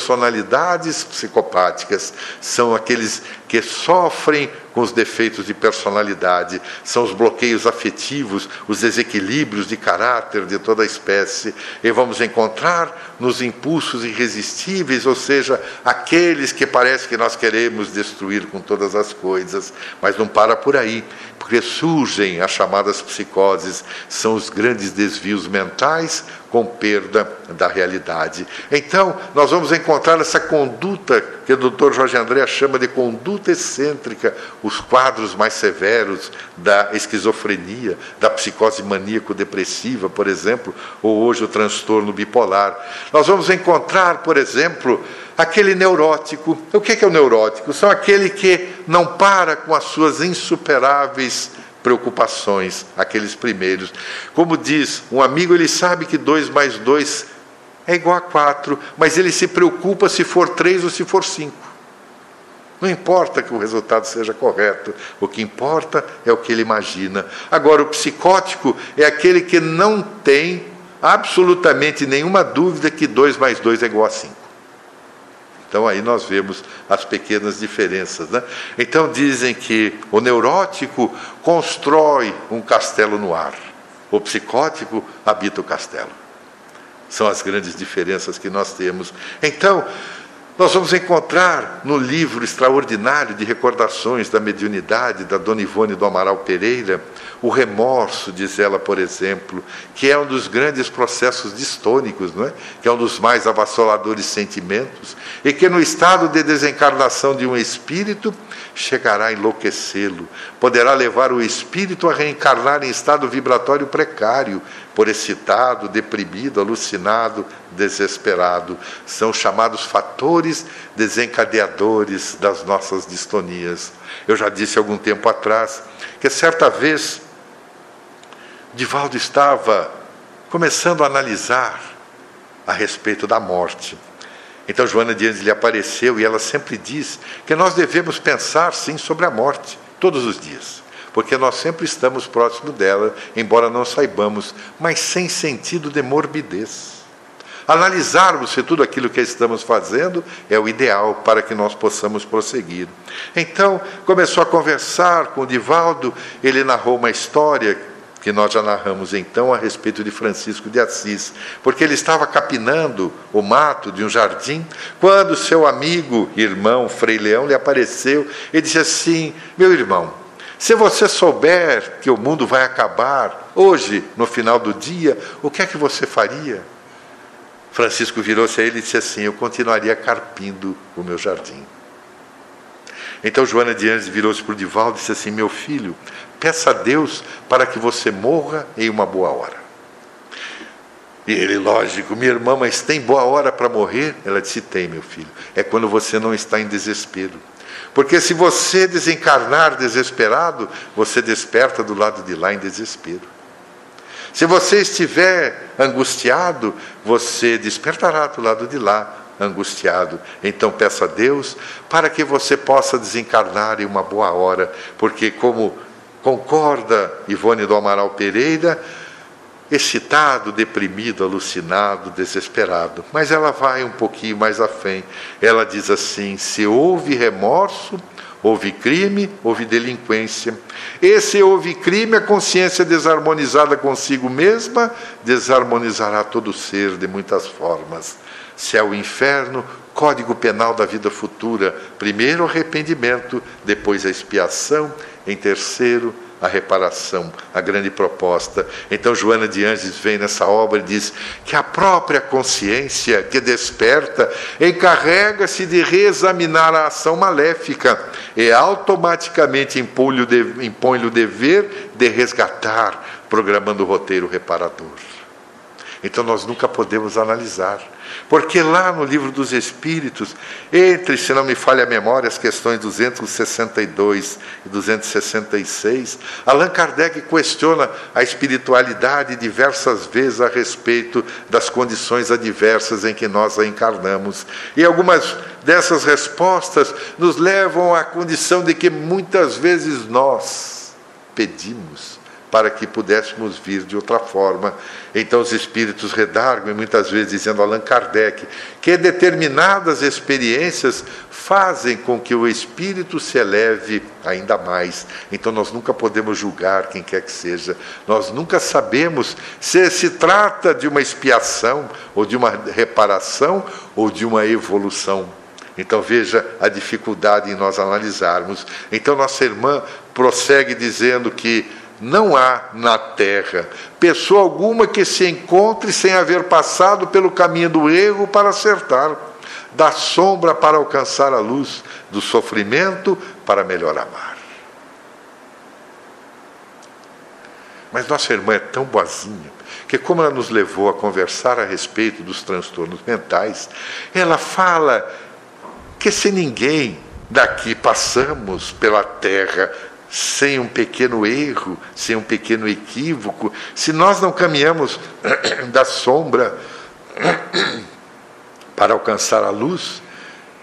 A: psicopáticas, são aqueles que sofrem com os defeitos de personalidade, são os bloqueios afetivos, os desequilíbrios de caráter de toda a espécie, e vamos encontrar nos impulsos irresistíveis, ou seja, aqueles que parece que nós queremos destruir com todas as coisas, mas não para por aí, porque surgem as chamadas psicoses, são os grandes desvios mentais com perda da realidade. Então, nós vamos encontrar essa conduta que o doutor Jorge André chama de conduta excêntrica, os quadros mais severos da esquizofrenia, da psicose maníaco-depressiva, por exemplo, ou hoje o transtorno bipolar. Nós vamos encontrar, por exemplo, aquele neurótico. O que é o neurótico? São aquele que não para com as suas insuperáveis preocupações, aqueles primeiros. Como diz, um amigo ele sabe que dois mais dois é igual a quatro, mas ele se preocupa se for três ou se for cinco. Não importa que o resultado seja correto, o que importa é o que ele imagina. Agora, o psicótico é aquele que não tem absolutamente nenhuma dúvida que 2 mais 2 é igual a 5. Então aí nós vemos as pequenas diferenças. Né? Então dizem que o neurótico constrói um castelo no ar, o psicótico habita o castelo. São as grandes diferenças que nós temos. Então, nós vamos encontrar no livro extraordinário de recordações da mediunidade da Dona Ivone do Amaral Pereira o remorso, diz ela, por exemplo, que é um dos grandes processos distônicos, não é? que é um dos mais avassaladores sentimentos, e que no estado de desencarnação de um espírito chegará a enlouquecê-lo, poderá levar o espírito a reencarnar em estado vibratório precário, por excitado, deprimido, alucinado, desesperado. São chamados fatores desencadeadores das nossas distonias. Eu já disse algum tempo atrás que certa vez Divaldo estava começando a analisar a respeito da morte. Então Joana de Andes lhe apareceu e ela sempre diz que nós devemos pensar sim sobre a morte todos os dias, porque nós sempre estamos próximo dela, embora não saibamos, mas sem sentido de morbidez. Analisarmos se tudo aquilo que estamos fazendo é o ideal para que nós possamos prosseguir. Então, começou a conversar com o Divaldo, ele narrou uma história que nós já narramos então a respeito de Francisco de Assis, porque ele estava capinando o mato de um jardim, quando seu amigo, irmão Frei Leão, lhe apareceu e disse assim: Meu irmão, se você souber que o mundo vai acabar hoje, no final do dia, o que é que você faria? Francisco virou-se a ele e disse assim: Eu continuaria carpindo o meu jardim. Então Joana de Anjos virou-se para o Divaldo e disse assim: Meu filho, Peça a Deus para que você morra em uma boa hora. E ele, lógico, minha irmã, mas tem boa hora para morrer? Ela disse: tem, meu filho. É quando você não está em desespero. Porque se você desencarnar desesperado, você desperta do lado de lá em desespero. Se você estiver angustiado, você despertará do lado de lá angustiado. Então peça a Deus para que você possa desencarnar em uma boa hora, porque como Concorda Ivone do Amaral Pereira, excitado, deprimido, alucinado, desesperado. Mas ela vai um pouquinho mais frente. Ela diz assim: se houve remorso, houve crime, houve delinquência. Esse houve crime, a consciência desarmonizada consigo mesma desarmonizará todo o ser de muitas formas. Se é o inferno, código penal da vida futura: primeiro arrependimento, depois a expiação em terceiro, a reparação, a grande proposta. Então, Joana de Anjos vem nessa obra e diz que a própria consciência que desperta encarrega-se de reexaminar a ação maléfica e automaticamente impõe-lhe o dever de resgatar, programando o roteiro reparador. Então, nós nunca podemos analisar porque lá no livro dos Espíritos, entre, se não me falha a memória, as questões 262 e 266, Allan Kardec questiona a espiritualidade diversas vezes a respeito das condições adversas em que nós a encarnamos. E algumas dessas respostas nos levam à condição de que muitas vezes nós pedimos para que pudéssemos vir de outra forma. Então os espíritos redargam, muitas vezes dizendo Allan Kardec, que determinadas experiências fazem com que o espírito se eleve ainda mais. Então nós nunca podemos julgar quem quer que seja. Nós nunca sabemos se se trata de uma expiação ou de uma reparação ou de uma evolução. Então veja a dificuldade em nós analisarmos. Então nossa irmã prossegue dizendo que não há na terra pessoa alguma que se encontre sem haver passado pelo caminho do erro para acertar, da sombra para alcançar a luz, do sofrimento para melhor amar. Mas nossa irmã é tão boazinha que, como ela nos levou a conversar a respeito dos transtornos mentais, ela fala que se ninguém daqui passamos pela terra sem um pequeno erro, sem um pequeno equívoco, se nós não caminhamos da sombra para alcançar a luz,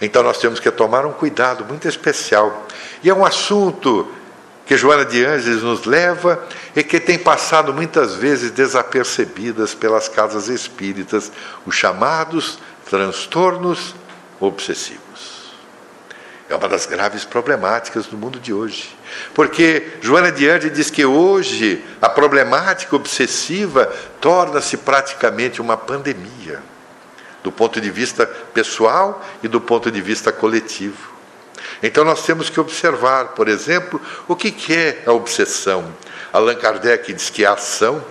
A: então nós temos que tomar um cuidado muito especial. E é um assunto que Joana de Ângeles nos leva e que tem passado muitas vezes desapercebidas pelas casas espíritas, os chamados transtornos obsessivos. É uma das graves problemáticas do mundo de hoje. Porque Joana de Ângeles diz que hoje a problemática obsessiva torna-se praticamente uma pandemia, do ponto de vista pessoal e do ponto de vista coletivo. Então nós temos que observar, por exemplo, o que é a obsessão. Allan Kardec diz que é a ação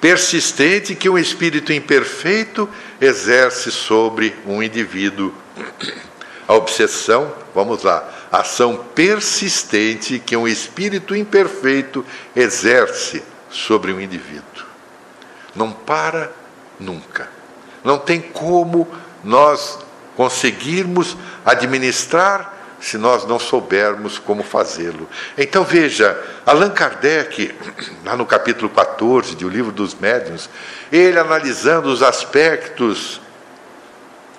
A: persistente que um espírito imperfeito exerce sobre um indivíduo. A obsessão, vamos lá, ação persistente que um espírito imperfeito exerce sobre um indivíduo. Não para nunca. Não tem como nós conseguirmos administrar se nós não soubermos como fazê-lo. Então veja, Allan Kardec, lá no capítulo 14 do Livro dos Médiuns, ele analisando os aspectos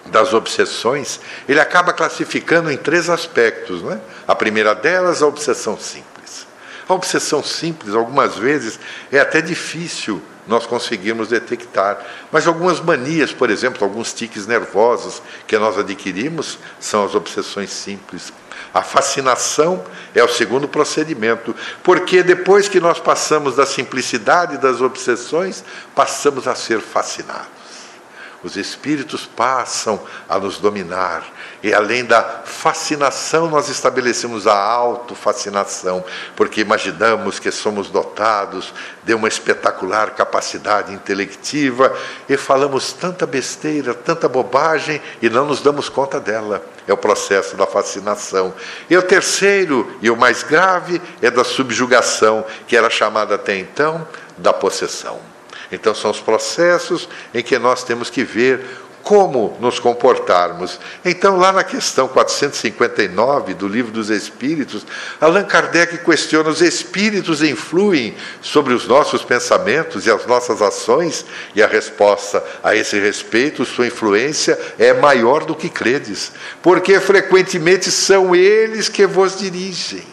A: das obsessões, ele acaba classificando em três aspectos. Né? A primeira delas, a obsessão simples. A obsessão simples, algumas vezes, é até difícil nós conseguirmos detectar. Mas algumas manias, por exemplo, alguns tiques nervosos que nós adquirimos, são as obsessões simples. A fascinação é o segundo procedimento, porque depois que nós passamos da simplicidade das obsessões, passamos a ser fascinados. Os espíritos passam a nos dominar. E além da fascinação, nós estabelecemos a autofascinação, porque imaginamos que somos dotados de uma espetacular capacidade intelectiva e falamos tanta besteira, tanta bobagem e não nos damos conta dela. É o processo da fascinação. E o terceiro, e o mais grave, é da subjugação, que era chamada até então da possessão. Então, são os processos em que nós temos que ver como nos comportarmos. Então, lá na questão 459 do Livro dos Espíritos, Allan Kardec questiona: os espíritos influem sobre os nossos pensamentos e as nossas ações? E a resposta a esse respeito, sua influência é maior do que credes, porque frequentemente são eles que vos dirigem.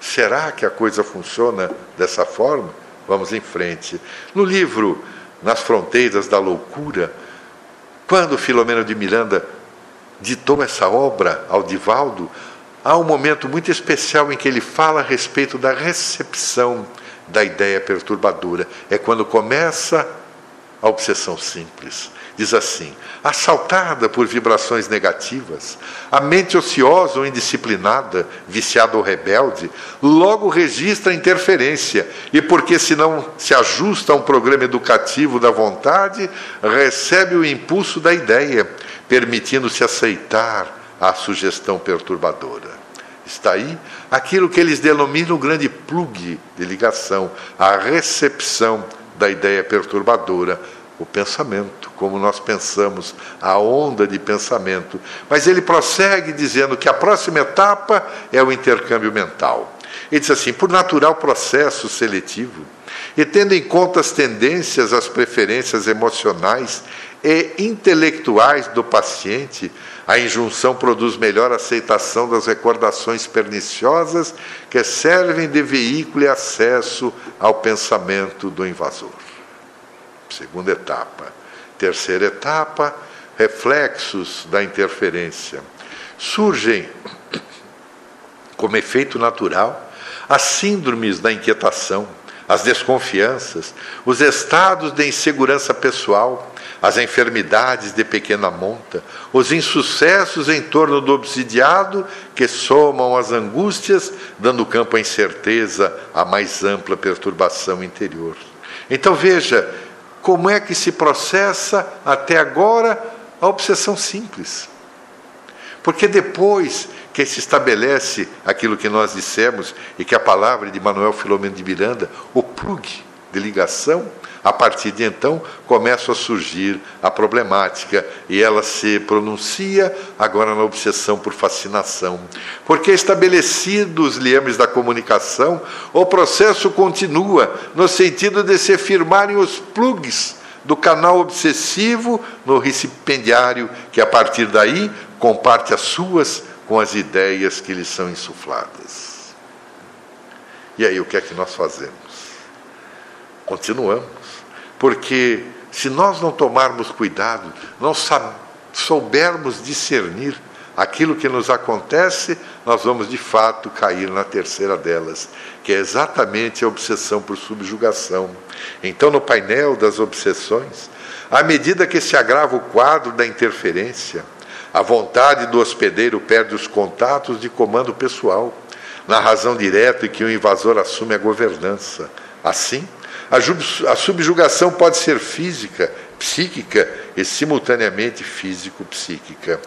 A: Será que a coisa funciona dessa forma? Vamos em frente. No livro Nas Fronteiras da Loucura, quando Filomeno de Miranda ditou essa obra ao Divaldo, há um momento muito especial em que ele fala a respeito da recepção da ideia perturbadora. É quando começa a obsessão simples. Diz assim: assaltada por vibrações negativas, a mente ociosa ou indisciplinada, viciada ou rebelde, logo registra interferência e, porque se não se ajusta a um programa educativo da vontade, recebe o impulso da ideia, permitindo-se aceitar a sugestão perturbadora. Está aí aquilo que eles denominam o grande plug de ligação, a recepção da ideia perturbadora o pensamento, como nós pensamos, a onda de pensamento. Mas ele prossegue dizendo que a próxima etapa é o intercâmbio mental. Ele diz assim: por natural processo seletivo, e tendo em conta as tendências, as preferências emocionais e intelectuais do paciente, a injunção produz melhor aceitação das recordações perniciosas que servem de veículo e acesso ao pensamento do invasor segunda etapa. Terceira etapa, reflexos da interferência. Surgem, como efeito natural, as síndromes da inquietação, as desconfianças, os estados de insegurança pessoal, as enfermidades de pequena monta, os insucessos em torno do obsidiado que somam as angústias, dando campo à incerteza, à mais ampla perturbação interior. Então veja, como é que se processa até agora a obsessão simples. Porque depois que se estabelece aquilo que nós dissemos e que a palavra de Manuel Filomeno de Miranda, o plug, de ligação, a partir de então começa a surgir a problemática e ela se pronuncia agora na obsessão por fascinação. Porque estabelecidos os liames da comunicação, o processo continua no sentido de se firmarem os plugs do canal obsessivo no recipiendário que a partir daí comparte as suas com as ideias que lhe são insufladas. E aí o que é que nós fazemos? Continuamos porque se nós não tomarmos cuidado, não soubermos discernir aquilo que nos acontece, nós vamos de fato cair na terceira delas, que é exatamente a obsessão por subjugação. Então, no painel das obsessões, à medida que se agrava o quadro da interferência, a vontade do hospedeiro perde os contatos de comando pessoal, na razão direta em que o invasor assume a governança. Assim, a subjugação pode ser física, psíquica e simultaneamente físico-psíquica.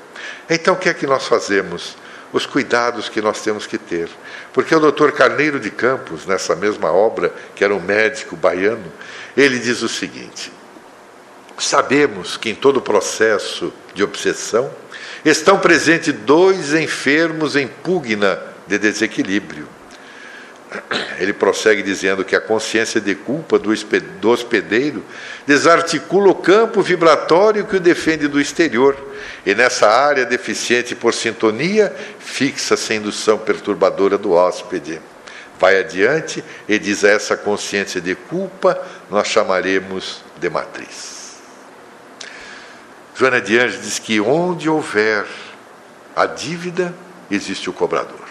A: Então, o que é que nós fazemos? Os cuidados que nós temos que ter. Porque o doutor Carneiro de Campos, nessa mesma obra, que era um médico baiano, ele diz o seguinte: Sabemos que em todo processo de obsessão estão presentes dois enfermos em pugna de desequilíbrio. Ele prossegue dizendo que a consciência de culpa do hospedeiro desarticula o campo vibratório que o defende do exterior, e nessa área deficiente por sintonia, fixa-se a indução perturbadora do hóspede. Vai adiante e diz a essa consciência de culpa, nós chamaremos de matriz. Joana de Anjos diz que onde houver a dívida, existe o cobrador.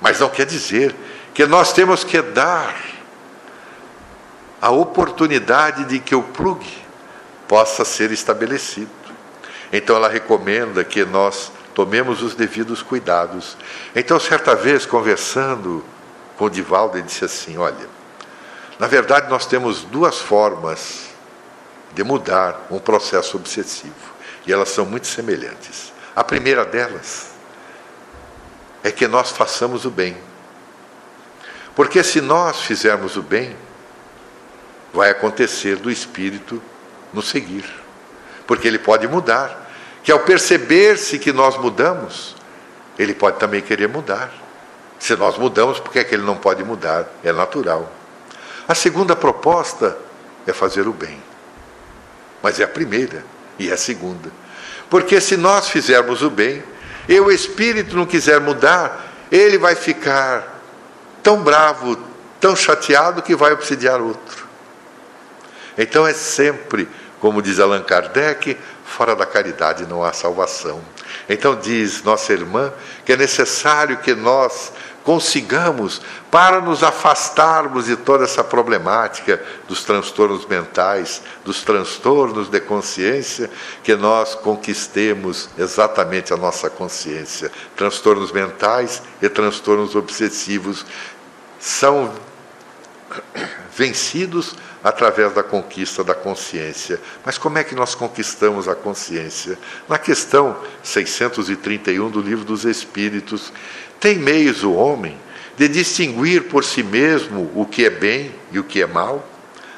A: Mas não quer dizer que nós temos que dar a oportunidade de que o plug possa ser estabelecido. Então ela recomenda que nós tomemos os devidos cuidados. Então, certa vez, conversando com o Divaldo, ele disse assim: Olha, na verdade, nós temos duas formas de mudar um processo obsessivo, e elas são muito semelhantes. A primeira delas é que nós façamos o bem. Porque se nós fizermos o bem, vai acontecer do Espírito nos seguir. Porque ele pode mudar. Que ao perceber-se que nós mudamos, ele pode também querer mudar. Se nós mudamos, por que, é que ele não pode mudar? É natural. A segunda proposta é fazer o bem. Mas é a primeira e é a segunda. Porque se nós fizermos o bem, e o espírito não quiser mudar, ele vai ficar tão bravo, tão chateado que vai obsidiar outro. Então é sempre, como diz Allan Kardec, fora da caridade não há salvação. Então diz nossa irmã que é necessário que nós consigamos, para nos afastarmos de toda essa problemática dos transtornos mentais, dos transtornos de consciência, que nós conquistemos exatamente a nossa consciência. Transtornos mentais e transtornos obsessivos são vencidos através da conquista da consciência. Mas como é que nós conquistamos a consciência? Na questão 631 do Livro dos Espíritos, tem meios o homem de distinguir por si mesmo o que é bem e o que é mal?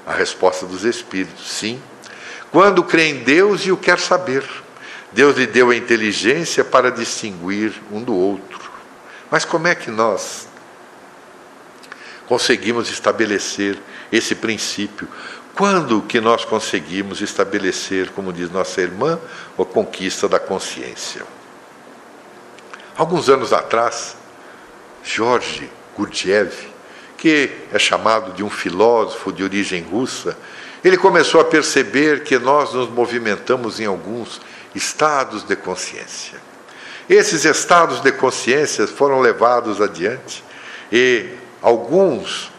A: A resposta dos Espíritos, sim. Quando crê em Deus e o quer saber. Deus lhe deu a inteligência para distinguir um do outro. Mas como é que nós conseguimos estabelecer esse princípio? Quando que nós conseguimos estabelecer, como diz nossa irmã, a conquista da consciência? Alguns anos atrás, George Gurdjieff, que é chamado de um filósofo de origem russa, ele começou a perceber que nós nos movimentamos em alguns estados de consciência. Esses estados de consciência foram levados adiante e alguns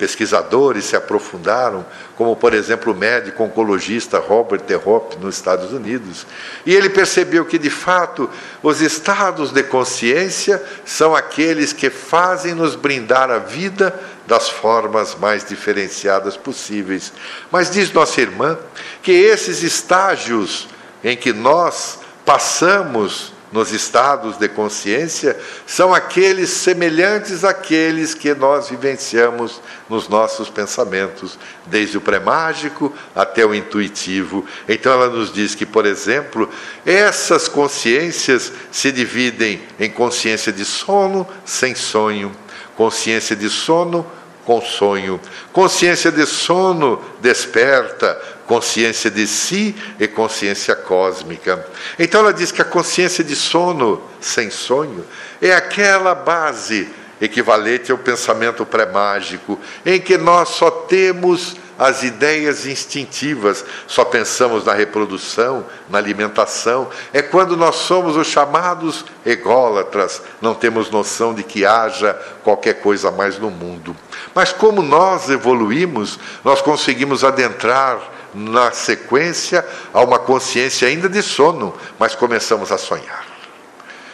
A: pesquisadores se aprofundaram, como por exemplo o médico oncologista Robert de Hoppe nos Estados Unidos, e ele percebeu que de fato os estados de consciência são aqueles que fazem nos brindar a vida das formas mais diferenciadas possíveis. Mas diz nossa irmã que esses estágios em que nós passamos nos estados de consciência são aqueles semelhantes àqueles que nós vivenciamos nos nossos pensamentos, desde o pré-mágico até o intuitivo. Então ela nos diz que, por exemplo, essas consciências se dividem em consciência de sono sem sonho, consciência de sono com sonho, consciência de sono desperta, consciência de si e consciência cósmica. Então ela diz que a consciência de sono sem sonho é aquela base equivalente ao pensamento pré-mágico, em que nós só temos as ideias instintivas, só pensamos na reprodução, na alimentação. É quando nós somos os chamados ególatras, não temos noção de que haja qualquer coisa mais no mundo. Mas como nós evoluímos, nós conseguimos adentrar na sequência a uma consciência ainda de sono, mas começamos a sonhar.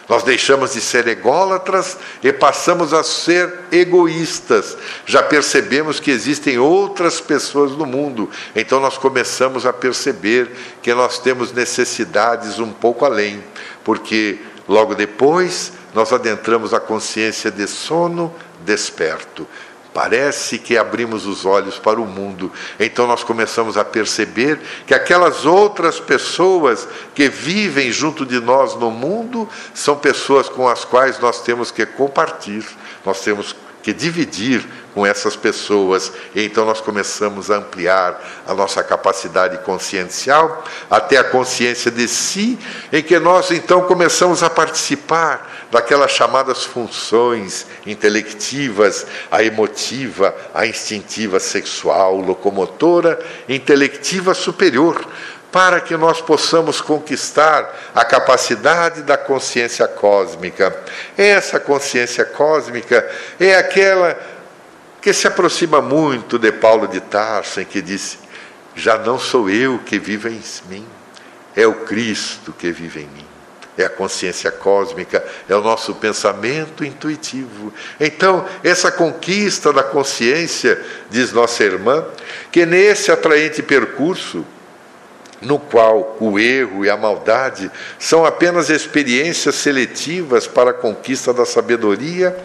A: Nós deixamos de ser ególatras e passamos a ser egoístas. Já percebemos que existem outras pessoas no mundo, então nós começamos a perceber que nós temos necessidades um pouco além, porque logo depois nós adentramos a consciência de sono desperto. Parece que abrimos os olhos para o mundo. Então nós começamos a perceber que aquelas outras pessoas que vivem junto de nós no mundo são pessoas com as quais nós temos que compartilhar, nós temos que dividir com essas pessoas. E então nós começamos a ampliar a nossa capacidade consciencial até a consciência de si, em que nós então começamos a participar daquelas chamadas funções intelectivas, a emotiva, a instintiva sexual, locomotora, intelectiva superior para que nós possamos conquistar a capacidade da consciência cósmica. Essa consciência cósmica é aquela que se aproxima muito de Paulo de Tarso, em que disse: Já não sou eu que vivo em mim, é o Cristo que vive em mim. É a consciência cósmica, é o nosso pensamento intuitivo. Então, essa conquista da consciência, diz nossa irmã, que nesse atraente percurso, no qual o erro e a maldade são apenas experiências seletivas para a conquista da sabedoria,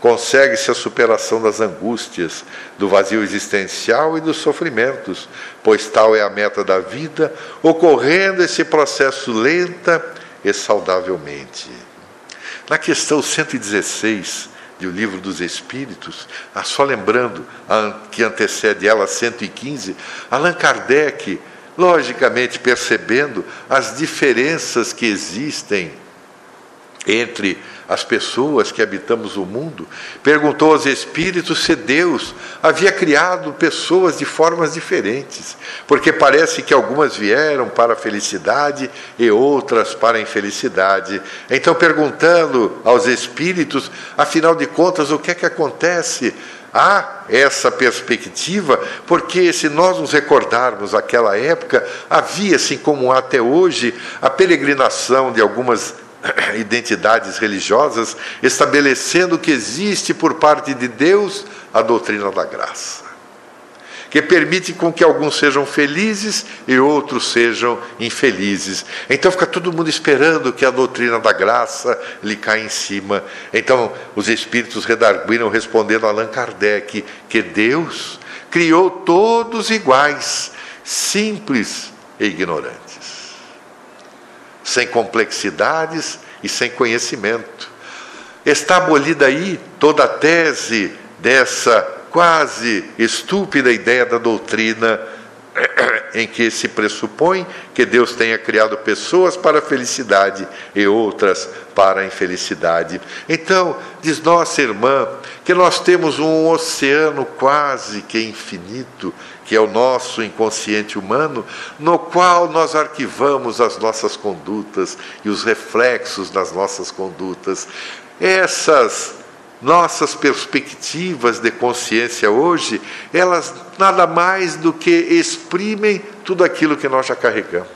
A: consegue-se a superação das angústias, do vazio existencial e dos sofrimentos, pois tal é a meta da vida, ocorrendo esse processo lenta e saudavelmente. Na questão 116 do Livro dos Espíritos, ah, só lembrando que antecede ela 115, Allan Kardec logicamente percebendo as diferenças que existem entre as pessoas que habitamos o mundo, perguntou aos espíritos se Deus havia criado pessoas de formas diferentes, porque parece que algumas vieram para a felicidade e outras para a infelicidade. Então, perguntando aos espíritos, afinal de contas, o que é que acontece há essa perspectiva, porque se nós nos recordarmos aquela época, havia, assim como há até hoje, a peregrinação de algumas identidades religiosas, estabelecendo que existe por parte de Deus a doutrina da graça que permite com que alguns sejam felizes e outros sejam infelizes. Então fica todo mundo esperando que a doutrina da graça lhe caia em cima. Então os espíritos redarguiram respondendo a Allan Kardec que Deus criou todos iguais, simples e ignorantes, sem complexidades e sem conhecimento. Está abolida aí toda a tese dessa quase estúpida ideia da doutrina em que se pressupõe que Deus tenha criado pessoas para a felicidade e outras para a infelicidade. Então, diz nossa irmã que nós temos um oceano quase que infinito, que é o nosso inconsciente humano, no qual nós arquivamos as nossas condutas e os reflexos das nossas condutas. Essas nossas perspectivas de consciência hoje, elas nada mais do que exprimem tudo aquilo que nós já carregamos.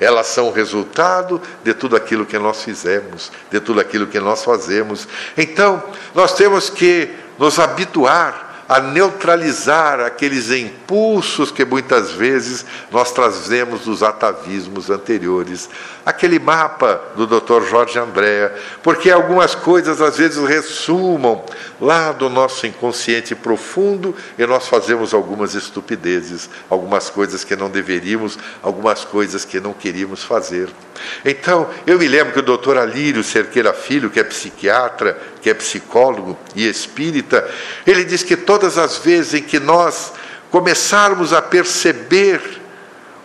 A: Elas são o resultado de tudo aquilo que nós fizemos, de tudo aquilo que nós fazemos. Então, nós temos que nos habituar a neutralizar aqueles impulsos que muitas vezes nós trazemos dos atavismos anteriores. Aquele mapa do Dr. Jorge Andréa, porque algumas coisas às vezes ressumam lá do nosso inconsciente profundo e nós fazemos algumas estupidezes, algumas coisas que não deveríamos, algumas coisas que não queríamos fazer. Então, eu me lembro que o doutor Alírio Cerqueira Filho, que é psiquiatra, que é psicólogo e espírita, ele diz que todas as vezes em que nós começarmos a perceber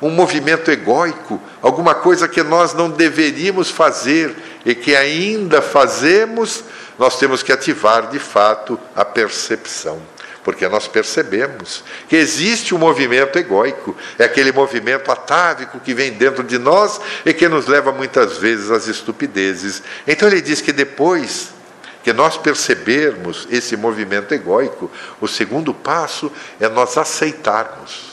A: um movimento egóico, alguma coisa que nós não deveríamos fazer e que ainda fazemos, nós temos que ativar de fato a percepção porque nós percebemos que existe um movimento egóico, é aquele movimento atávico que vem dentro de nós e que nos leva muitas vezes às estupidezes. Então ele diz que depois que nós percebermos esse movimento egóico, o segundo passo é nós aceitarmos.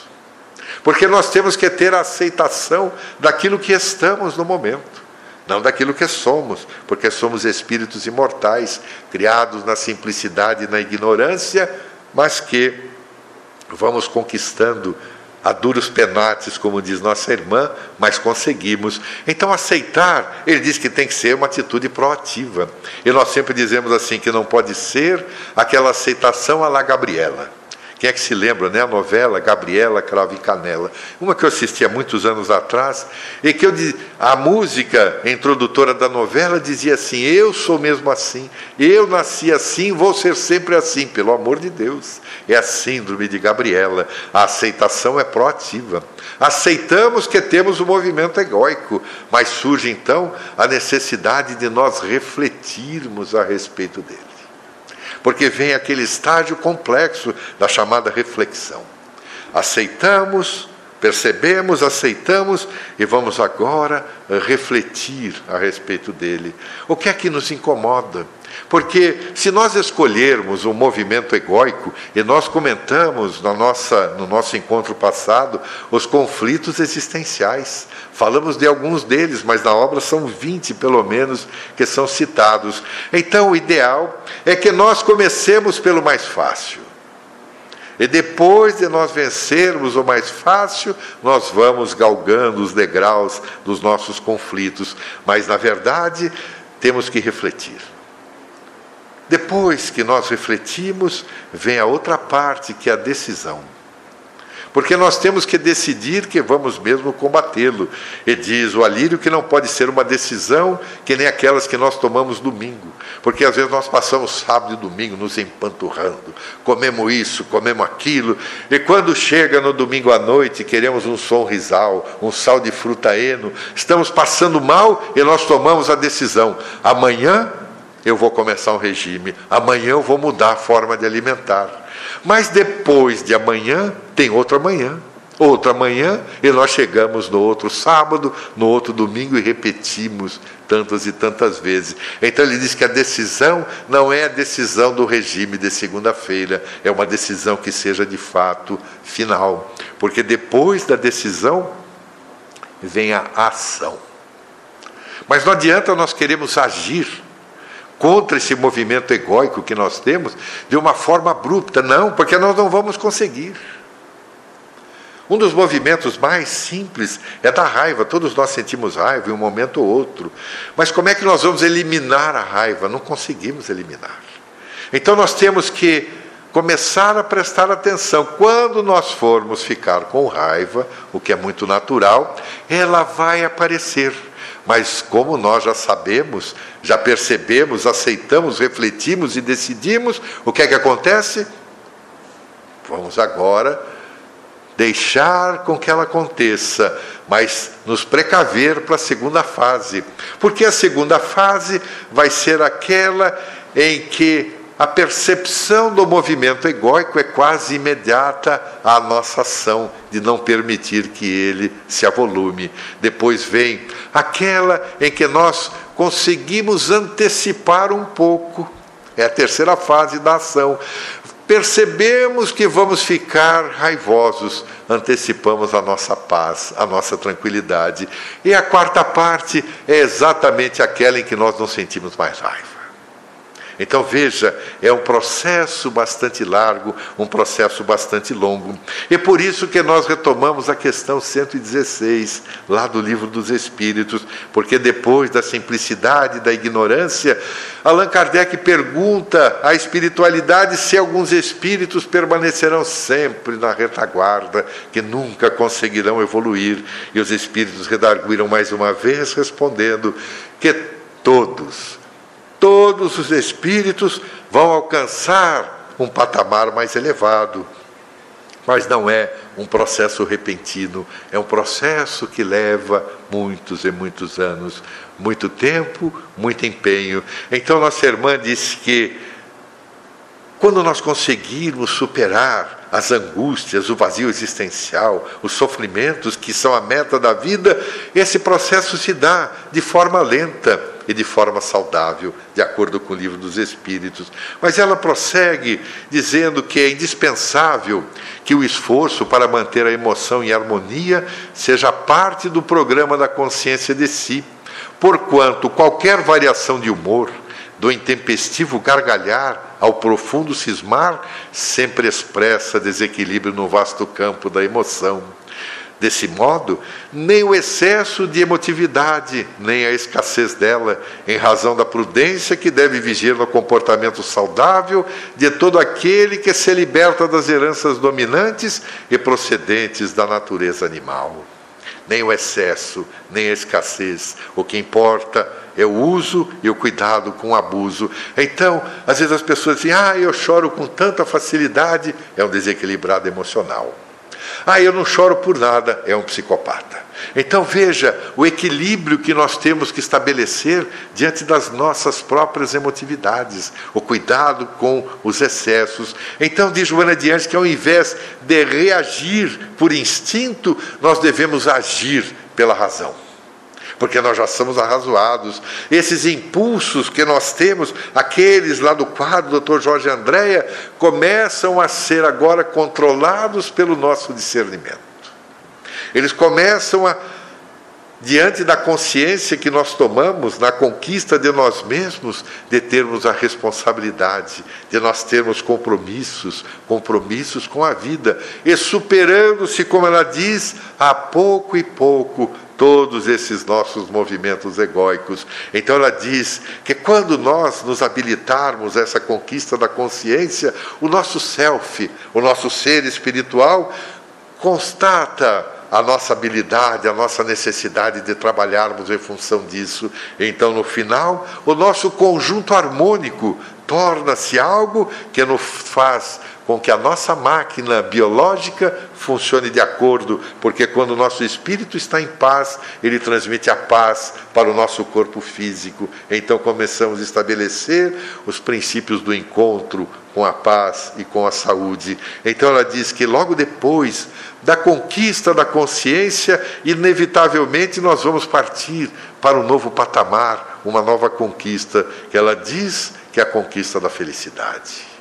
A: Porque nós temos que ter a aceitação daquilo que estamos no momento não daquilo que somos, porque somos espíritos imortais, criados na simplicidade e na ignorância, mas que vamos conquistando a duros penates, como diz nossa irmã, mas conseguimos. Então, aceitar, ele diz que tem que ser uma atitude proativa. E nós sempre dizemos assim: que não pode ser aquela aceitação à la Gabriela. Quem é que se lembra, né? A novela Gabriela Cravo e Canela. Uma que eu assisti há muitos anos atrás, e que eu, a música introdutora da novela dizia assim: Eu sou mesmo assim, eu nasci assim, vou ser sempre assim, pelo amor de Deus. É a síndrome de Gabriela. A aceitação é proativa. Aceitamos que temos o um movimento egóico, mas surge então a necessidade de nós refletirmos a respeito dele porque vem aquele estágio complexo da chamada reflexão. Aceitamos, percebemos, aceitamos e vamos agora refletir a respeito dele. O que é que nos incomoda? Porque se nós escolhermos um movimento egóico, e nós comentamos na nossa, no nosso encontro passado os conflitos existenciais, falamos de alguns deles, mas na obra são 20 pelo menos que são citados. Então o ideal é que nós comecemos pelo mais fácil. E depois de nós vencermos o mais fácil, nós vamos galgando os degraus dos nossos conflitos. Mas, na verdade, temos que refletir. Depois que nós refletimos, vem a outra parte, que é a decisão. Porque nós temos que decidir que vamos mesmo combatê-lo. E diz o Alírio que não pode ser uma decisão que nem aquelas que nós tomamos domingo. Porque às vezes nós passamos sábado e domingo nos empanturrando, comemos isso, comemos aquilo, e quando chega no domingo à noite, queremos um sonrisal, um sal de fruta eno, estamos passando mal e nós tomamos a decisão. Amanhã eu vou começar um regime, amanhã eu vou mudar a forma de alimentar. Mas depois de amanhã, tem outro amanhã, outro amanhã, e nós chegamos no outro sábado, no outro domingo e repetimos tantas e tantas vezes. Então ele diz que a decisão não é a decisão do regime de segunda-feira, é uma decisão que seja de fato final. Porque depois da decisão vem a ação. Mas não adianta nós queremos agir contra esse movimento egóico que nós temos de uma forma abrupta. Não, porque nós não vamos conseguir. Um dos movimentos mais simples é da raiva. Todos nós sentimos raiva em um momento ou outro. Mas como é que nós vamos eliminar a raiva? Não conseguimos eliminar. Então nós temos que começar a prestar atenção. Quando nós formos ficar com raiva, o que é muito natural, ela vai aparecer. Mas como nós já sabemos, já percebemos, aceitamos, refletimos e decidimos, o que é que acontece? Vamos agora deixar com que ela aconteça, mas nos precaver para a segunda fase. Porque a segunda fase vai ser aquela em que a percepção do movimento egóico é quase imediata à nossa ação de não permitir que ele se avolume. Depois vem aquela em que nós conseguimos antecipar um pouco, é a terceira fase da ação. Percebemos que vamos ficar raivosos, antecipamos a nossa paz, a nossa tranquilidade. E a quarta parte é exatamente aquela em que nós não sentimos mais raiva Então veja, é um processo bastante largo, um processo bastante longo. E por isso que nós retomamos a questão 116, lá do livro dos Espíritos, porque depois da simplicidade, da ignorância, Allan Kardec pergunta à espiritualidade se alguns espíritos permanecerão sempre na retaguarda, que nunca conseguirão evoluir. E os espíritos redarguiram mais uma vez, respondendo que todos, todos os espíritos vão alcançar um patamar mais elevado. Mas não é um processo repentino, é um processo que leva muitos e muitos anos, muito tempo, muito empenho. Então, nossa irmã disse que quando nós conseguirmos superar as angústias, o vazio existencial, os sofrimentos que são a meta da vida, esse processo se dá de forma lenta e de forma saudável, de acordo com o livro dos Espíritos. Mas ela prossegue dizendo que é indispensável que o esforço para manter a emoção em harmonia seja parte do programa da consciência de si, porquanto qualquer variação de humor, do intempestivo gargalhar ao profundo cismar, sempre expressa desequilíbrio no vasto campo da emoção. Desse modo, nem o excesso de emotividade, nem a escassez dela, em razão da prudência que deve vigiar no comportamento saudável de todo aquele que se liberta das heranças dominantes e procedentes da natureza animal. Nem o excesso, nem a escassez. O que importa é o uso e o cuidado com o abuso. Então, às vezes as pessoas dizem: ah, eu choro com tanta facilidade, é um desequilibrado emocional. Ah, eu não choro por nada, é um psicopata. Então veja o equilíbrio que nós temos que estabelecer diante das nossas próprias emotividades, o cuidado com os excessos. Então diz Joana de Anjos que ao invés de reagir por instinto, nós devemos agir pela razão porque nós já somos arrazoados. Esses impulsos que nós temos, aqueles lá do quadro do Dr. Jorge Andréia, começam a ser agora controlados pelo nosso discernimento. Eles começam a, diante da consciência que nós tomamos na conquista de nós mesmos, de termos a responsabilidade, de nós termos compromissos, compromissos com a vida, e superando-se, como ela diz, a pouco e pouco todos esses nossos movimentos egóicos. Então ela diz que quando nós nos habilitarmos a essa conquista da consciência, o nosso self, o nosso ser espiritual, constata a nossa habilidade, a nossa necessidade de trabalharmos em função disso. Então, no final, o nosso conjunto harmônico torna-se algo que nos faz com que a nossa máquina biológica funcione de acordo, porque quando o nosso espírito está em paz, ele transmite a paz para o nosso corpo físico. Então começamos a estabelecer os princípios do encontro com a paz e com a saúde. Então ela diz que logo depois da conquista da consciência, inevitavelmente nós vamos partir para um novo patamar, uma nova conquista, que ela diz que é a conquista da felicidade.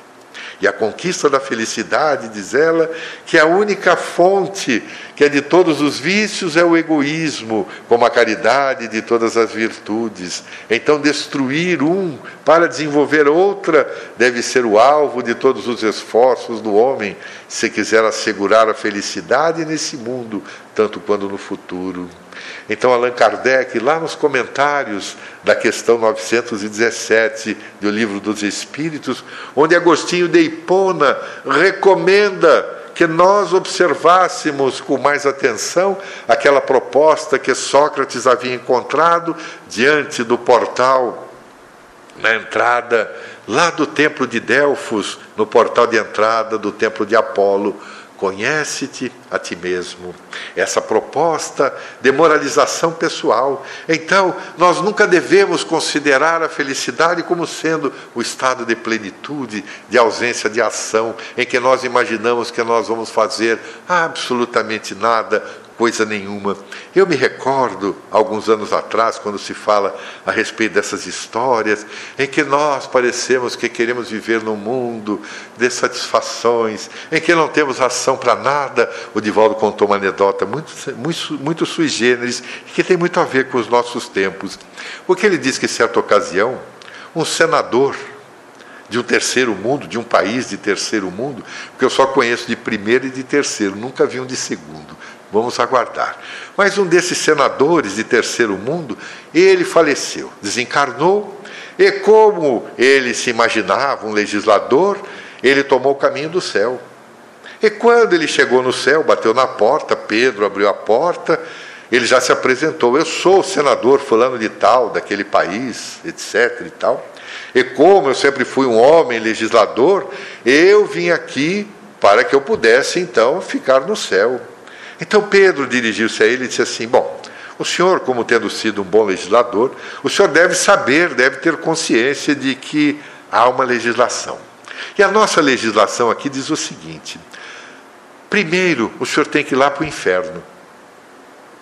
A: E a conquista da felicidade, diz ela, que a única fonte que é de todos os vícios é o egoísmo, como a caridade de todas as virtudes. Então, destruir um para desenvolver outra deve ser o alvo de todos os esforços do homem, se quiser assegurar a felicidade nesse mundo, tanto quanto no futuro. Então, Allan Kardec, lá nos comentários da questão 917 do Livro dos Espíritos, onde Agostinho de Hipona recomenda que nós observássemos com mais atenção aquela proposta que Sócrates havia encontrado diante do portal na entrada lá do templo de Delfos, no portal de entrada do templo de Apolo Conhece-te a ti mesmo. Essa proposta de moralização pessoal. Então, nós nunca devemos considerar a felicidade como sendo o estado de plenitude, de ausência de ação, em que nós imaginamos que nós vamos fazer absolutamente nada coisa nenhuma. Eu me recordo, alguns anos atrás, quando se fala a respeito dessas histórias, em que nós parecemos que queremos viver num mundo de satisfações, em que não temos ação para nada. O Divaldo contou uma anedota muito, muito, muito sui generis, que tem muito a ver com os nossos tempos. Porque ele diz que, em certa ocasião, um senador de um terceiro mundo, de um país de terceiro mundo, porque eu só conheço de primeiro e de terceiro, nunca vi um de segundo. Vamos aguardar. Mas um desses senadores de terceiro mundo, ele faleceu, desencarnou, e como ele se imaginava um legislador, ele tomou o caminho do céu. E quando ele chegou no céu, bateu na porta, Pedro abriu a porta, ele já se apresentou. Eu sou o senador fulano de tal, daquele país, etc. e tal. E como eu sempre fui um homem legislador, eu vim aqui para que eu pudesse então ficar no céu. Então Pedro dirigiu-se a ele e disse assim: Bom, o senhor, como tendo sido um bom legislador, o senhor deve saber, deve ter consciência de que há uma legislação. E a nossa legislação aqui diz o seguinte: primeiro, o senhor tem que ir lá para o inferno.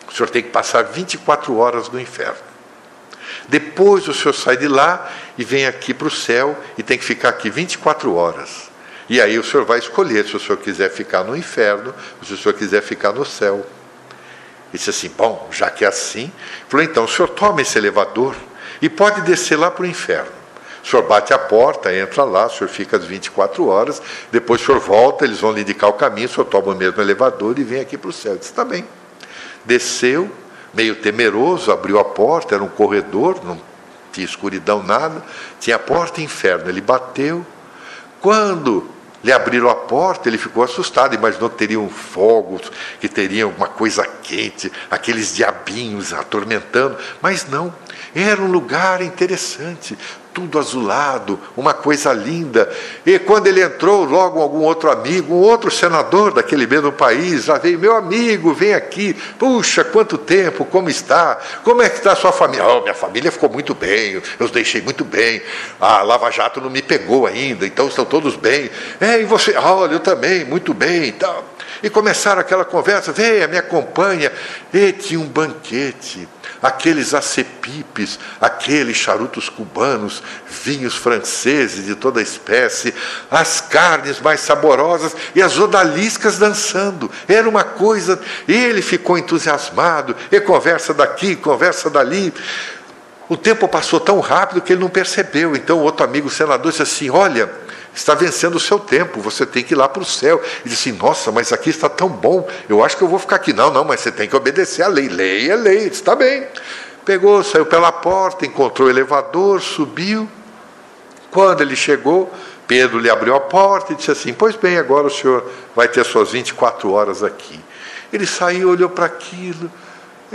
A: O senhor tem que passar 24 horas no inferno. Depois o senhor sai de lá e vem aqui para o céu e tem que ficar aqui 24 horas. E aí o senhor vai escolher se o senhor quiser ficar no inferno ou se o senhor quiser ficar no céu. E disse assim: bom, já que é assim, falou: então o senhor toma esse elevador e pode descer lá para o inferno. O senhor bate a porta, entra lá, o senhor fica as 24 horas, depois o senhor volta, eles vão lhe indicar o caminho, o senhor toma o mesmo elevador e vem aqui para o céu. disse: está bem. Desceu, meio temeroso, abriu a porta, era um corredor, não tinha escuridão, nada, tinha a porta inferno. Ele bateu. Quando lhe abriram a porta, ele ficou assustado, imaginou que teriam fogos, que teriam uma coisa quente, aqueles diabinhos atormentando, mas não, era um lugar interessante, tudo azulado, uma coisa linda. E quando ele entrou, logo algum outro amigo, um outro senador daquele mesmo país, já veio, meu amigo, vem aqui. Puxa, quanto tempo, como está? Como é que está a sua família? Oh, minha família ficou muito bem, eu os deixei muito bem. A Lava Jato não me pegou ainda, então estão todos bem. É, e você? Olha, eu também, muito bem e tal. E começaram aquela conversa, venha, me acompanha. E tinha um banquete aqueles acepipes, aqueles charutos cubanos, vinhos franceses de toda espécie, as carnes mais saborosas e as odaliscas dançando. Era uma coisa, ele ficou entusiasmado, e conversa daqui, conversa dali. O tempo passou tão rápido que ele não percebeu. Então, outro amigo senador disse assim: Olha, está vencendo o seu tempo, você tem que ir lá para o céu. E disse Nossa, mas aqui está tão bom, eu acho que eu vou ficar aqui. Não, não, mas você tem que obedecer à lei. Lei é lei, está bem. Pegou, saiu pela porta, encontrou o elevador, subiu. Quando ele chegou, Pedro lhe abriu a porta e disse assim: Pois bem, agora o senhor vai ter suas 24 horas aqui. Ele saiu, olhou para aquilo.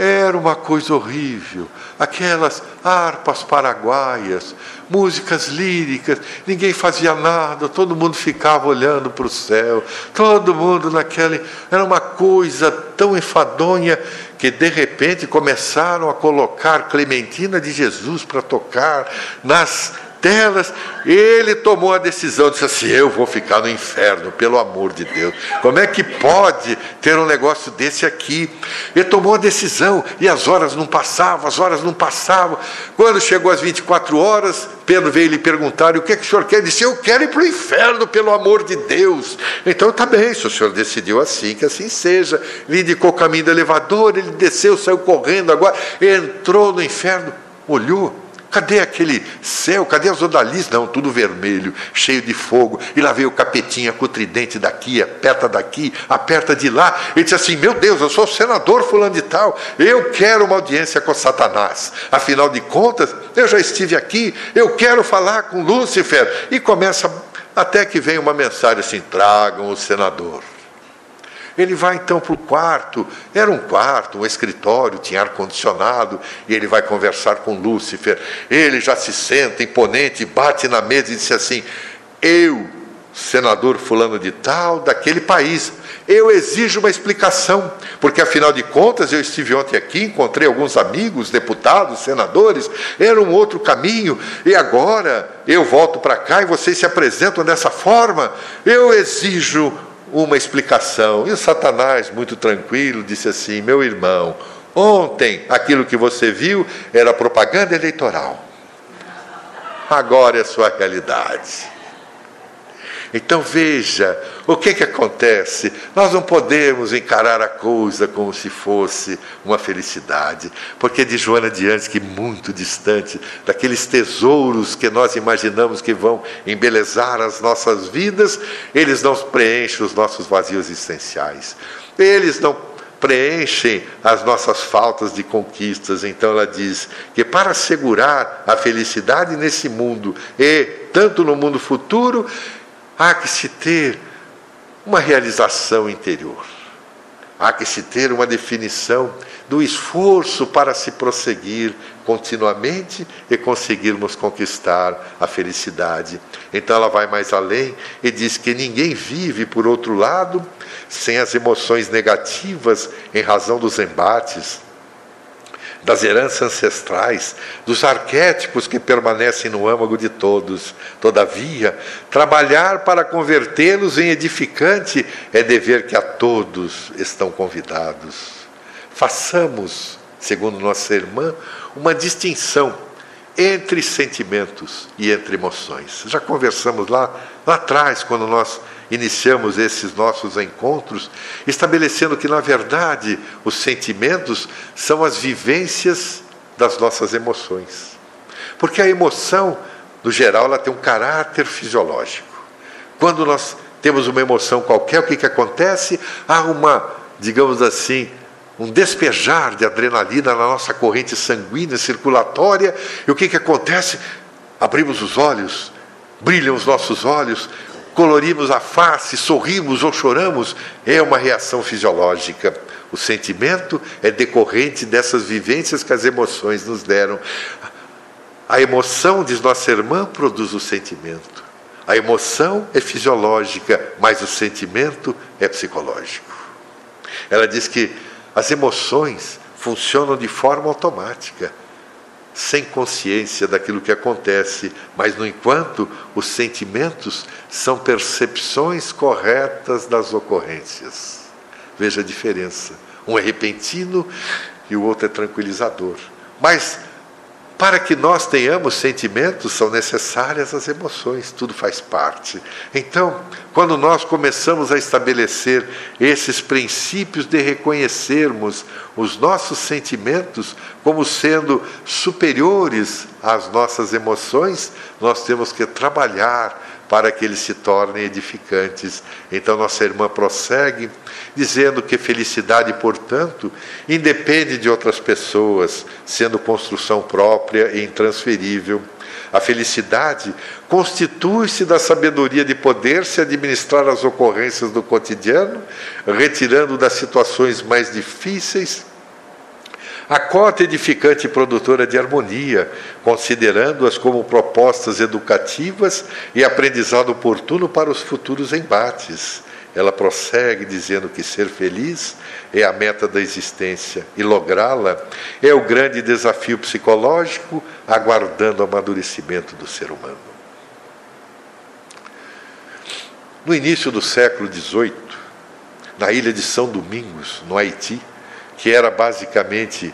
A: Era uma coisa horrível. Aquelas harpas paraguaias, músicas líricas, ninguém fazia nada, todo mundo ficava olhando para o céu, todo mundo naquele. Era uma coisa tão enfadonha que de repente começaram a colocar Clementina de Jesus para tocar nas telas, ele tomou a decisão, disse assim: Eu vou ficar no inferno, pelo amor de Deus. Como é que pode ter um negócio desse aqui? Ele tomou a decisão e as horas não passavam, as horas não passavam. Quando chegou às 24 horas, Pedro veio lhe perguntar: O que, é que o senhor quer? Ele disse: Eu quero ir para o inferno, pelo amor de Deus. Então tá bem, se o senhor decidiu assim, que assim seja. Lhe indicou o caminho do elevador, ele desceu, saiu correndo agora, entrou no inferno, olhou Cadê aquele céu? Cadê as odaliscas? Não, tudo vermelho, cheio de fogo. E lá veio o capetinha com o tridente daqui, aperta daqui, aperta de lá. Ele disse assim: Meu Deus, eu sou senador fulano de tal, eu quero uma audiência com Satanás. Afinal de contas, eu já estive aqui, eu quero falar com Lúcifer. E começa, até que vem uma mensagem assim: tragam o senador. Ele vai então para o quarto, era um quarto, um escritório, tinha ar-condicionado, e ele vai conversar com Lúcifer. Ele já se senta imponente, bate na mesa e diz assim: Eu, senador fulano de tal, daquele país, eu exijo uma explicação, porque afinal de contas eu estive ontem aqui, encontrei alguns amigos, deputados, senadores, era um outro caminho, e agora eu volto para cá e vocês se apresentam dessa forma. Eu exijo uma explicação. E o Satanás, muito tranquilo, disse assim: Meu irmão, ontem aquilo que você viu era propaganda eleitoral. Agora é a sua realidade. Então veja o que, que acontece. Nós não podemos encarar a coisa como se fosse uma felicidade, porque de Joana de que muito distante daqueles tesouros que nós imaginamos que vão embelezar as nossas vidas, eles não preenchem os nossos vazios essenciais. Eles não preenchem as nossas faltas de conquistas. Então ela diz que para assegurar a felicidade nesse mundo e tanto no mundo futuro, há que se ter uma realização interior. Há que se ter uma definição do esforço para se prosseguir continuamente e conseguirmos conquistar a felicidade. Então ela vai mais além e diz que ninguém vive, por outro lado, sem as emoções negativas em razão dos embates, das heranças ancestrais, dos arquétipos que permanecem no âmago de todos. Todavia, trabalhar para convertê-los em edificante é dever que a todos estão convidados. Façamos, segundo nossa irmã, uma distinção entre sentimentos e entre emoções. Já conversamos lá, lá atrás, quando nós iniciamos esses nossos encontros, estabelecendo que, na verdade, os sentimentos são as vivências das nossas emoções. Porque a emoção, no geral, ela tem um caráter fisiológico. Quando nós temos uma emoção qualquer, o que, que acontece? Há uma, digamos assim, um despejar de adrenalina na nossa corrente sanguínea, circulatória, e o que, que acontece? Abrimos os olhos, brilham os nossos olhos, colorimos a face, sorrimos ou choramos, é uma reação fisiológica. O sentimento é decorrente dessas vivências que as emoções nos deram. A emoção, diz nossa irmã, produz o sentimento. A emoção é fisiológica, mas o sentimento é psicológico. Ela diz que as emoções funcionam de forma automática, sem consciência daquilo que acontece, mas, no enquanto, os sentimentos são percepções corretas das ocorrências. Veja a diferença. Um é repentino e o outro é tranquilizador. Mas para que nós tenhamos sentimentos, são necessárias as emoções, tudo faz parte. Então, quando nós começamos a estabelecer esses princípios de reconhecermos os nossos sentimentos como sendo superiores às nossas emoções, nós temos que trabalhar para que eles se tornem edificantes. Então, nossa irmã prossegue dizendo que felicidade, portanto, independe de outras pessoas, sendo construção própria e intransferível. A felicidade constitui-se da sabedoria de poder se administrar as ocorrências do cotidiano, retirando das situações mais difíceis a cota edificante e produtora de harmonia, considerando-as como propostas educativas e aprendizado oportuno para os futuros embates. Ela prossegue dizendo que ser feliz é a meta da existência e lográ-la é o grande desafio psicológico, aguardando o amadurecimento do ser humano. No início do século XVIII, na ilha de São Domingos, no Haiti, que era basicamente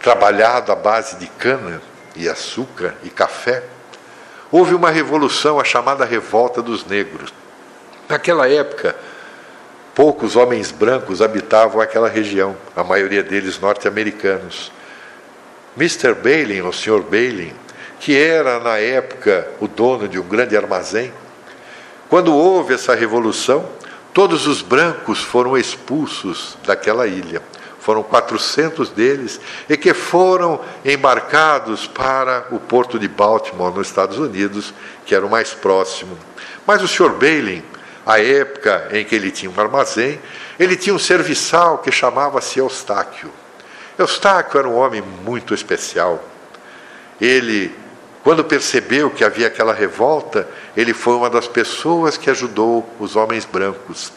A: trabalhado à base de cana e açúcar e café, houve uma revolução, a chamada Revolta dos Negros. Naquela época, poucos homens brancos habitavam aquela região, a maioria deles norte-americanos. Mr. Bailey, o Sr. Bailey, que era na época o dono de um grande armazém, quando houve essa revolução, todos os brancos foram expulsos daquela ilha foram 400 deles, e que foram embarcados para o porto de Baltimore, nos Estados Unidos, que era o mais próximo. Mas o Sr. Bailey, a época em que ele tinha um armazém, ele tinha um serviçal que chamava-se Eustáquio. Eustáquio era um homem muito especial. Ele, quando percebeu que havia aquela revolta, ele foi uma das pessoas que ajudou os homens brancos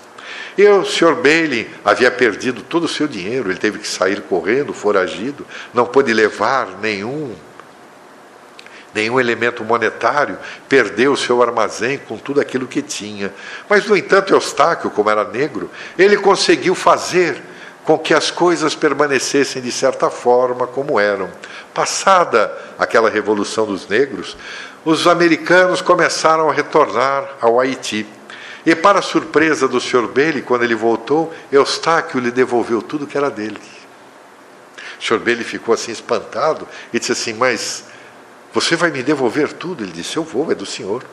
A: e o Sr. Bailey havia perdido todo o seu dinheiro, ele teve que sair correndo, foragido, não pôde levar nenhum nenhum elemento monetário, perdeu o seu armazém com tudo aquilo que tinha. Mas, no entanto, Eustáquio, como era negro, ele conseguiu fazer com que as coisas permanecessem de certa forma como eram. Passada aquela Revolução dos Negros, os americanos começaram a retornar ao Haiti. E, para surpresa do Sr. Bailey, quando ele voltou, Eustáquio lhe devolveu tudo que era dele. O Sr. Bailey ficou assim espantado e disse assim: Mas você vai me devolver tudo? Ele disse: Eu vou, é do senhor.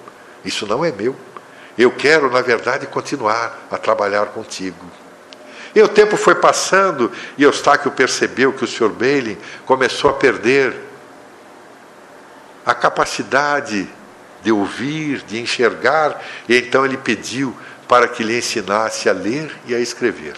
A: Isso não é meu. Eu quero, na verdade, continuar a trabalhar contigo. E o tempo foi passando e Eustáquio percebeu que o Sr. Bailey começou a perder a capacidade de ouvir, de enxergar, e então ele pediu para que lhe ensinasse a ler e a escrever.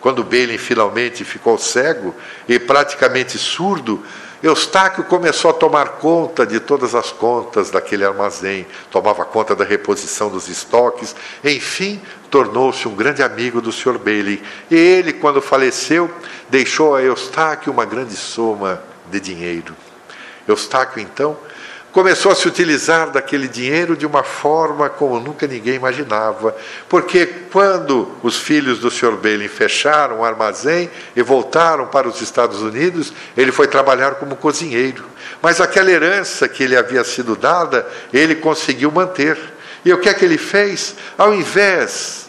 A: Quando Bailey finalmente ficou cego e praticamente surdo, Eustáquio começou a tomar conta de todas as contas daquele armazém, tomava conta da reposição dos estoques, enfim, tornou-se um grande amigo do Sr. Bailey. E ele, quando faleceu, deixou a Eustáquio uma grande soma de dinheiro. Eustáquio, então, começou a se utilizar daquele dinheiro de uma forma como nunca ninguém imaginava. Porque quando os filhos do Sr. Bailey fecharam o armazém e voltaram para os Estados Unidos, ele foi trabalhar como cozinheiro. Mas aquela herança que lhe havia sido dada, ele conseguiu manter. E o que é que ele fez? Ao invés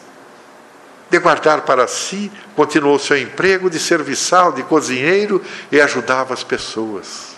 A: de guardar para si, continuou seu emprego de serviçal, de cozinheiro e ajudava as pessoas.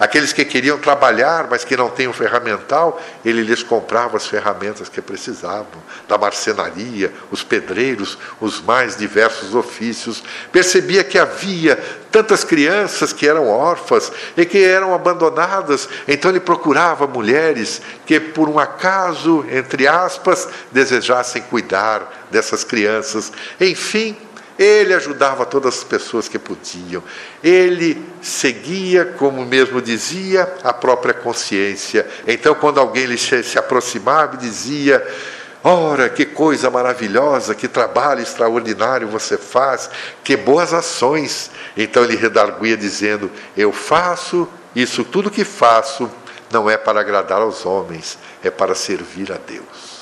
A: Aqueles que queriam trabalhar, mas que não tinham ferramental, ele lhes comprava as ferramentas que precisavam, da marcenaria, os pedreiros, os mais diversos ofícios. Percebia que havia tantas crianças que eram órfãs e que eram abandonadas, então ele procurava mulheres que, por um acaso, entre aspas, desejassem cuidar dessas crianças. Enfim, ele ajudava todas as pessoas que podiam. Ele seguia, como mesmo dizia, a própria consciência. Então, quando alguém lhe se aproximava e dizia: Ora, que coisa maravilhosa, que trabalho extraordinário você faz, que boas ações. Então ele redarguia dizendo: Eu faço isso, tudo que faço, não é para agradar aos homens, é para servir a Deus.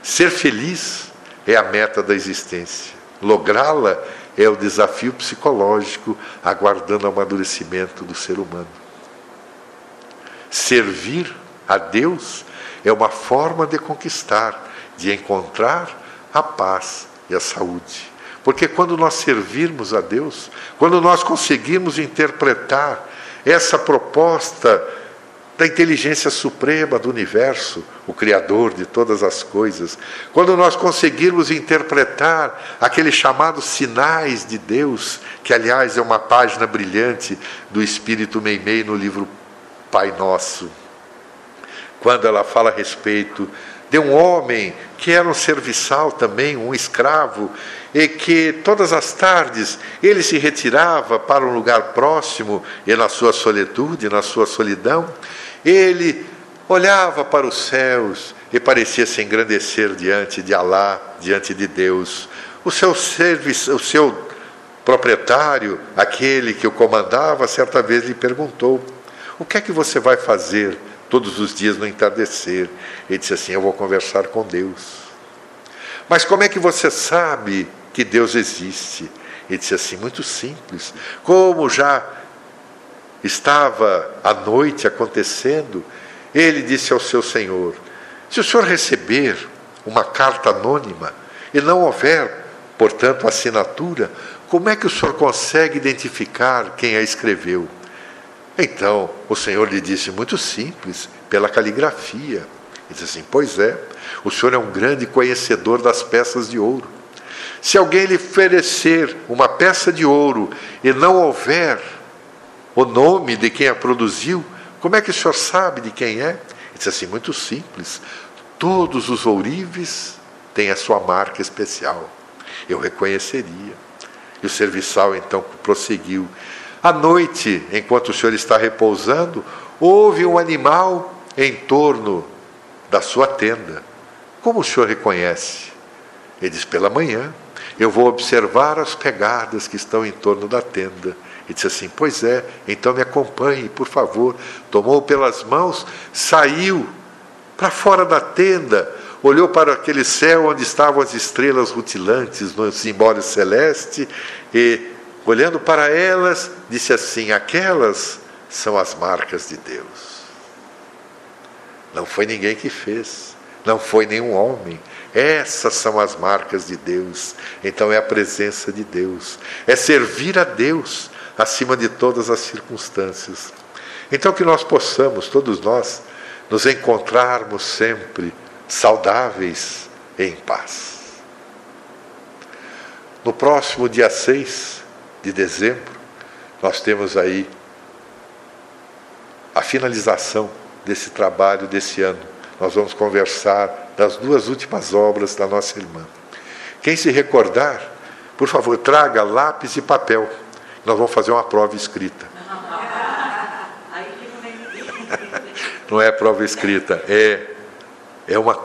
A: Ser feliz é a meta da existência. Lográ-la é o desafio psicológico aguardando o amadurecimento do ser humano. Servir a Deus é uma forma de conquistar, de encontrar a paz e a saúde. Porque quando nós servirmos a Deus, quando nós conseguirmos interpretar essa proposta da inteligência suprema do universo, o Criador de todas as coisas, quando nós conseguirmos interpretar aqueles chamados sinais de Deus, que aliás é uma página brilhante do Espírito Meimei no livro Pai Nosso, quando ela fala a respeito de um homem que era um serviçal também, um escravo, e que todas as tardes ele se retirava para um lugar próximo e na sua solitude, na sua solidão, ele olhava para os céus e parecia se engrandecer diante de Alá, diante de Deus. O seu serviço, o seu proprietário, aquele que o comandava, certa vez lhe perguntou: "O que é que você vai fazer todos os dias no entardecer?" Ele disse assim: "Eu vou conversar com Deus." Mas como é que você sabe que Deus existe? Ele disse assim: muito simples. Como já estava a noite acontecendo, ele disse ao seu senhor: Se o senhor receber uma carta anônima e não houver, portanto, assinatura, como é que o senhor consegue identificar quem a escreveu? Então o senhor lhe disse: Muito simples, pela caligrafia. Ele disse assim: Pois é, o senhor é um grande conhecedor das peças de ouro. Se alguém lhe oferecer uma peça de ouro e não houver o nome de quem a produziu, como é que o senhor sabe de quem é? Ele disse assim: muito simples. Todos os ourives têm a sua marca especial. Eu reconheceria. E o serviçal então prosseguiu. À noite, enquanto o senhor está repousando, houve um animal em torno da sua tenda. Como o senhor reconhece? Ele diz: pela manhã, eu vou observar as pegadas que estão em torno da tenda e disse assim: Pois é, então me acompanhe, por favor. Tomou pelas mãos, saiu para fora da tenda. olhou para aquele céu onde estavam as estrelas rutilantes no simbólico celeste e, olhando para elas, disse assim: Aquelas são as marcas de Deus. Não foi ninguém que fez, não foi nenhum homem. Essas são as marcas de Deus. Então é a presença de Deus, é servir a Deus acima de todas as circunstâncias. Então que nós possamos, todos nós, nos encontrarmos sempre saudáveis e em paz. No próximo dia 6 de dezembro, nós temos aí a finalização desse trabalho desse ano. Nós vamos conversar das duas últimas obras da nossa irmã. Quem se recordar, por favor, traga lápis e papel. Nós vamos fazer uma prova escrita. Não é prova escrita, é, é, uma,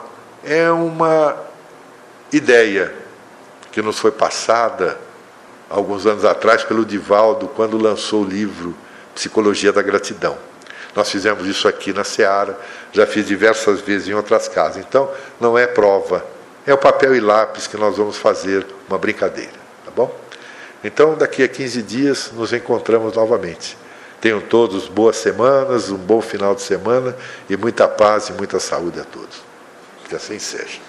A: é uma ideia que nos foi passada alguns anos atrás pelo Divaldo, quando lançou o livro Psicologia da Gratidão. Nós fizemos isso aqui na Seara, já fiz diversas vezes em outras casas. Então, não é prova, é o papel e lápis que nós vamos fazer uma brincadeira? Então, daqui a 15 dias nos encontramos novamente. Tenham todos boas semanas, um bom final de semana e muita paz e muita saúde a todos. Que assim seja.